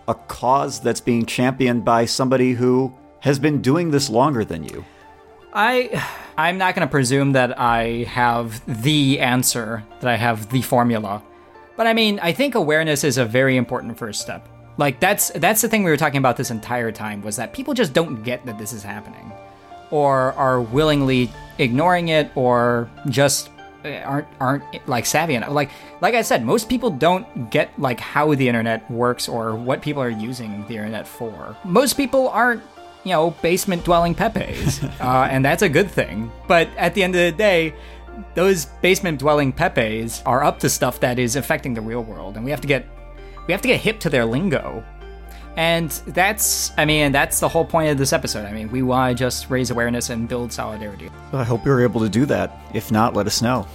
a cause that's being championed by somebody who has been doing this longer than you. I I'm not going to presume that I have the answer, that I have the formula. But I mean, I think awareness is a very important first step. Like that's that's the thing we were talking about this entire time was that people just don't get that this is happening or are willingly ignoring it or just aren't aren't like savvy enough. Like like I said, most people don't get like how the internet works or what people are using the internet for. Most people aren't you know basement dwelling pepes, uh, and that's a good thing. But at the end of the day. Those basement dwelling pepes are up to stuff that is affecting the real world, and we have to get we have to get hip to their lingo. And that's, I mean, that's the whole point of this episode. I mean, we want to just raise awareness and build solidarity. I hope you're able to do that. If not, let us know.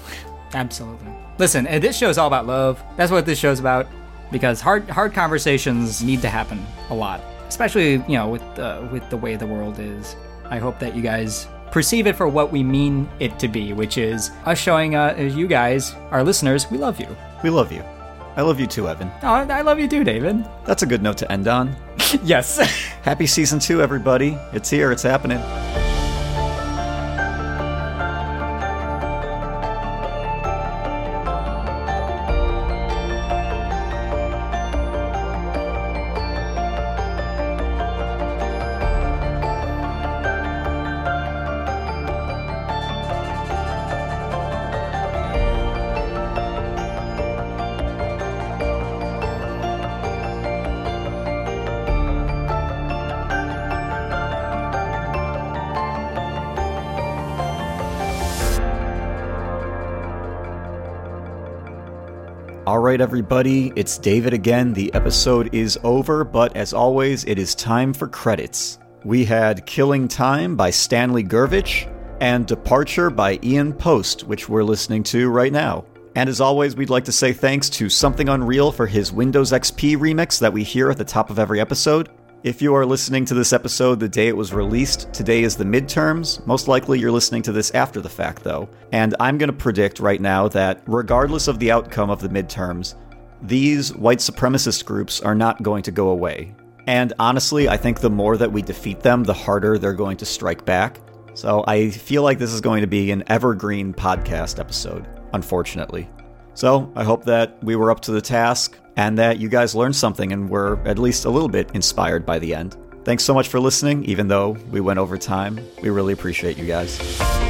Absolutely. Listen, this show is all about love. That's what this show's about. Because hard, hard conversations need to happen a lot, especially you know with uh, with the way the world is. I hope that you guys perceive it for what we mean it to be, which is us showing uh, you guys, our listeners, we love you. We love you. I love you too, Evan. Oh, I love you too, David. That's a good note to end on. yes. Happy season two, everybody. It's here, it's happening. All right, everybody, it's David again. The episode is over, but as always, it is time for credits. We had Killing Time by Stanley Gurvich and Departure by Ian Post, which we're listening to right now. And as always, we'd like to say thanks to Something Unreal for his Windows XP remix that we hear at the top of every episode. If you are listening to this episode the day it was released, today is the midterms. Most likely you're listening to this after the fact, though. And I'm going to predict right now that, regardless of the outcome of the midterms, these white supremacist groups are not going to go away. And honestly, I think the more that we defeat them, the harder they're going to strike back. So I feel like this is going to be an evergreen podcast episode, unfortunately. So I hope that we were up to the task and that you guys learned something and were at least a little bit inspired by the end. Thanks so much for listening, even though we went over time. We really appreciate you guys.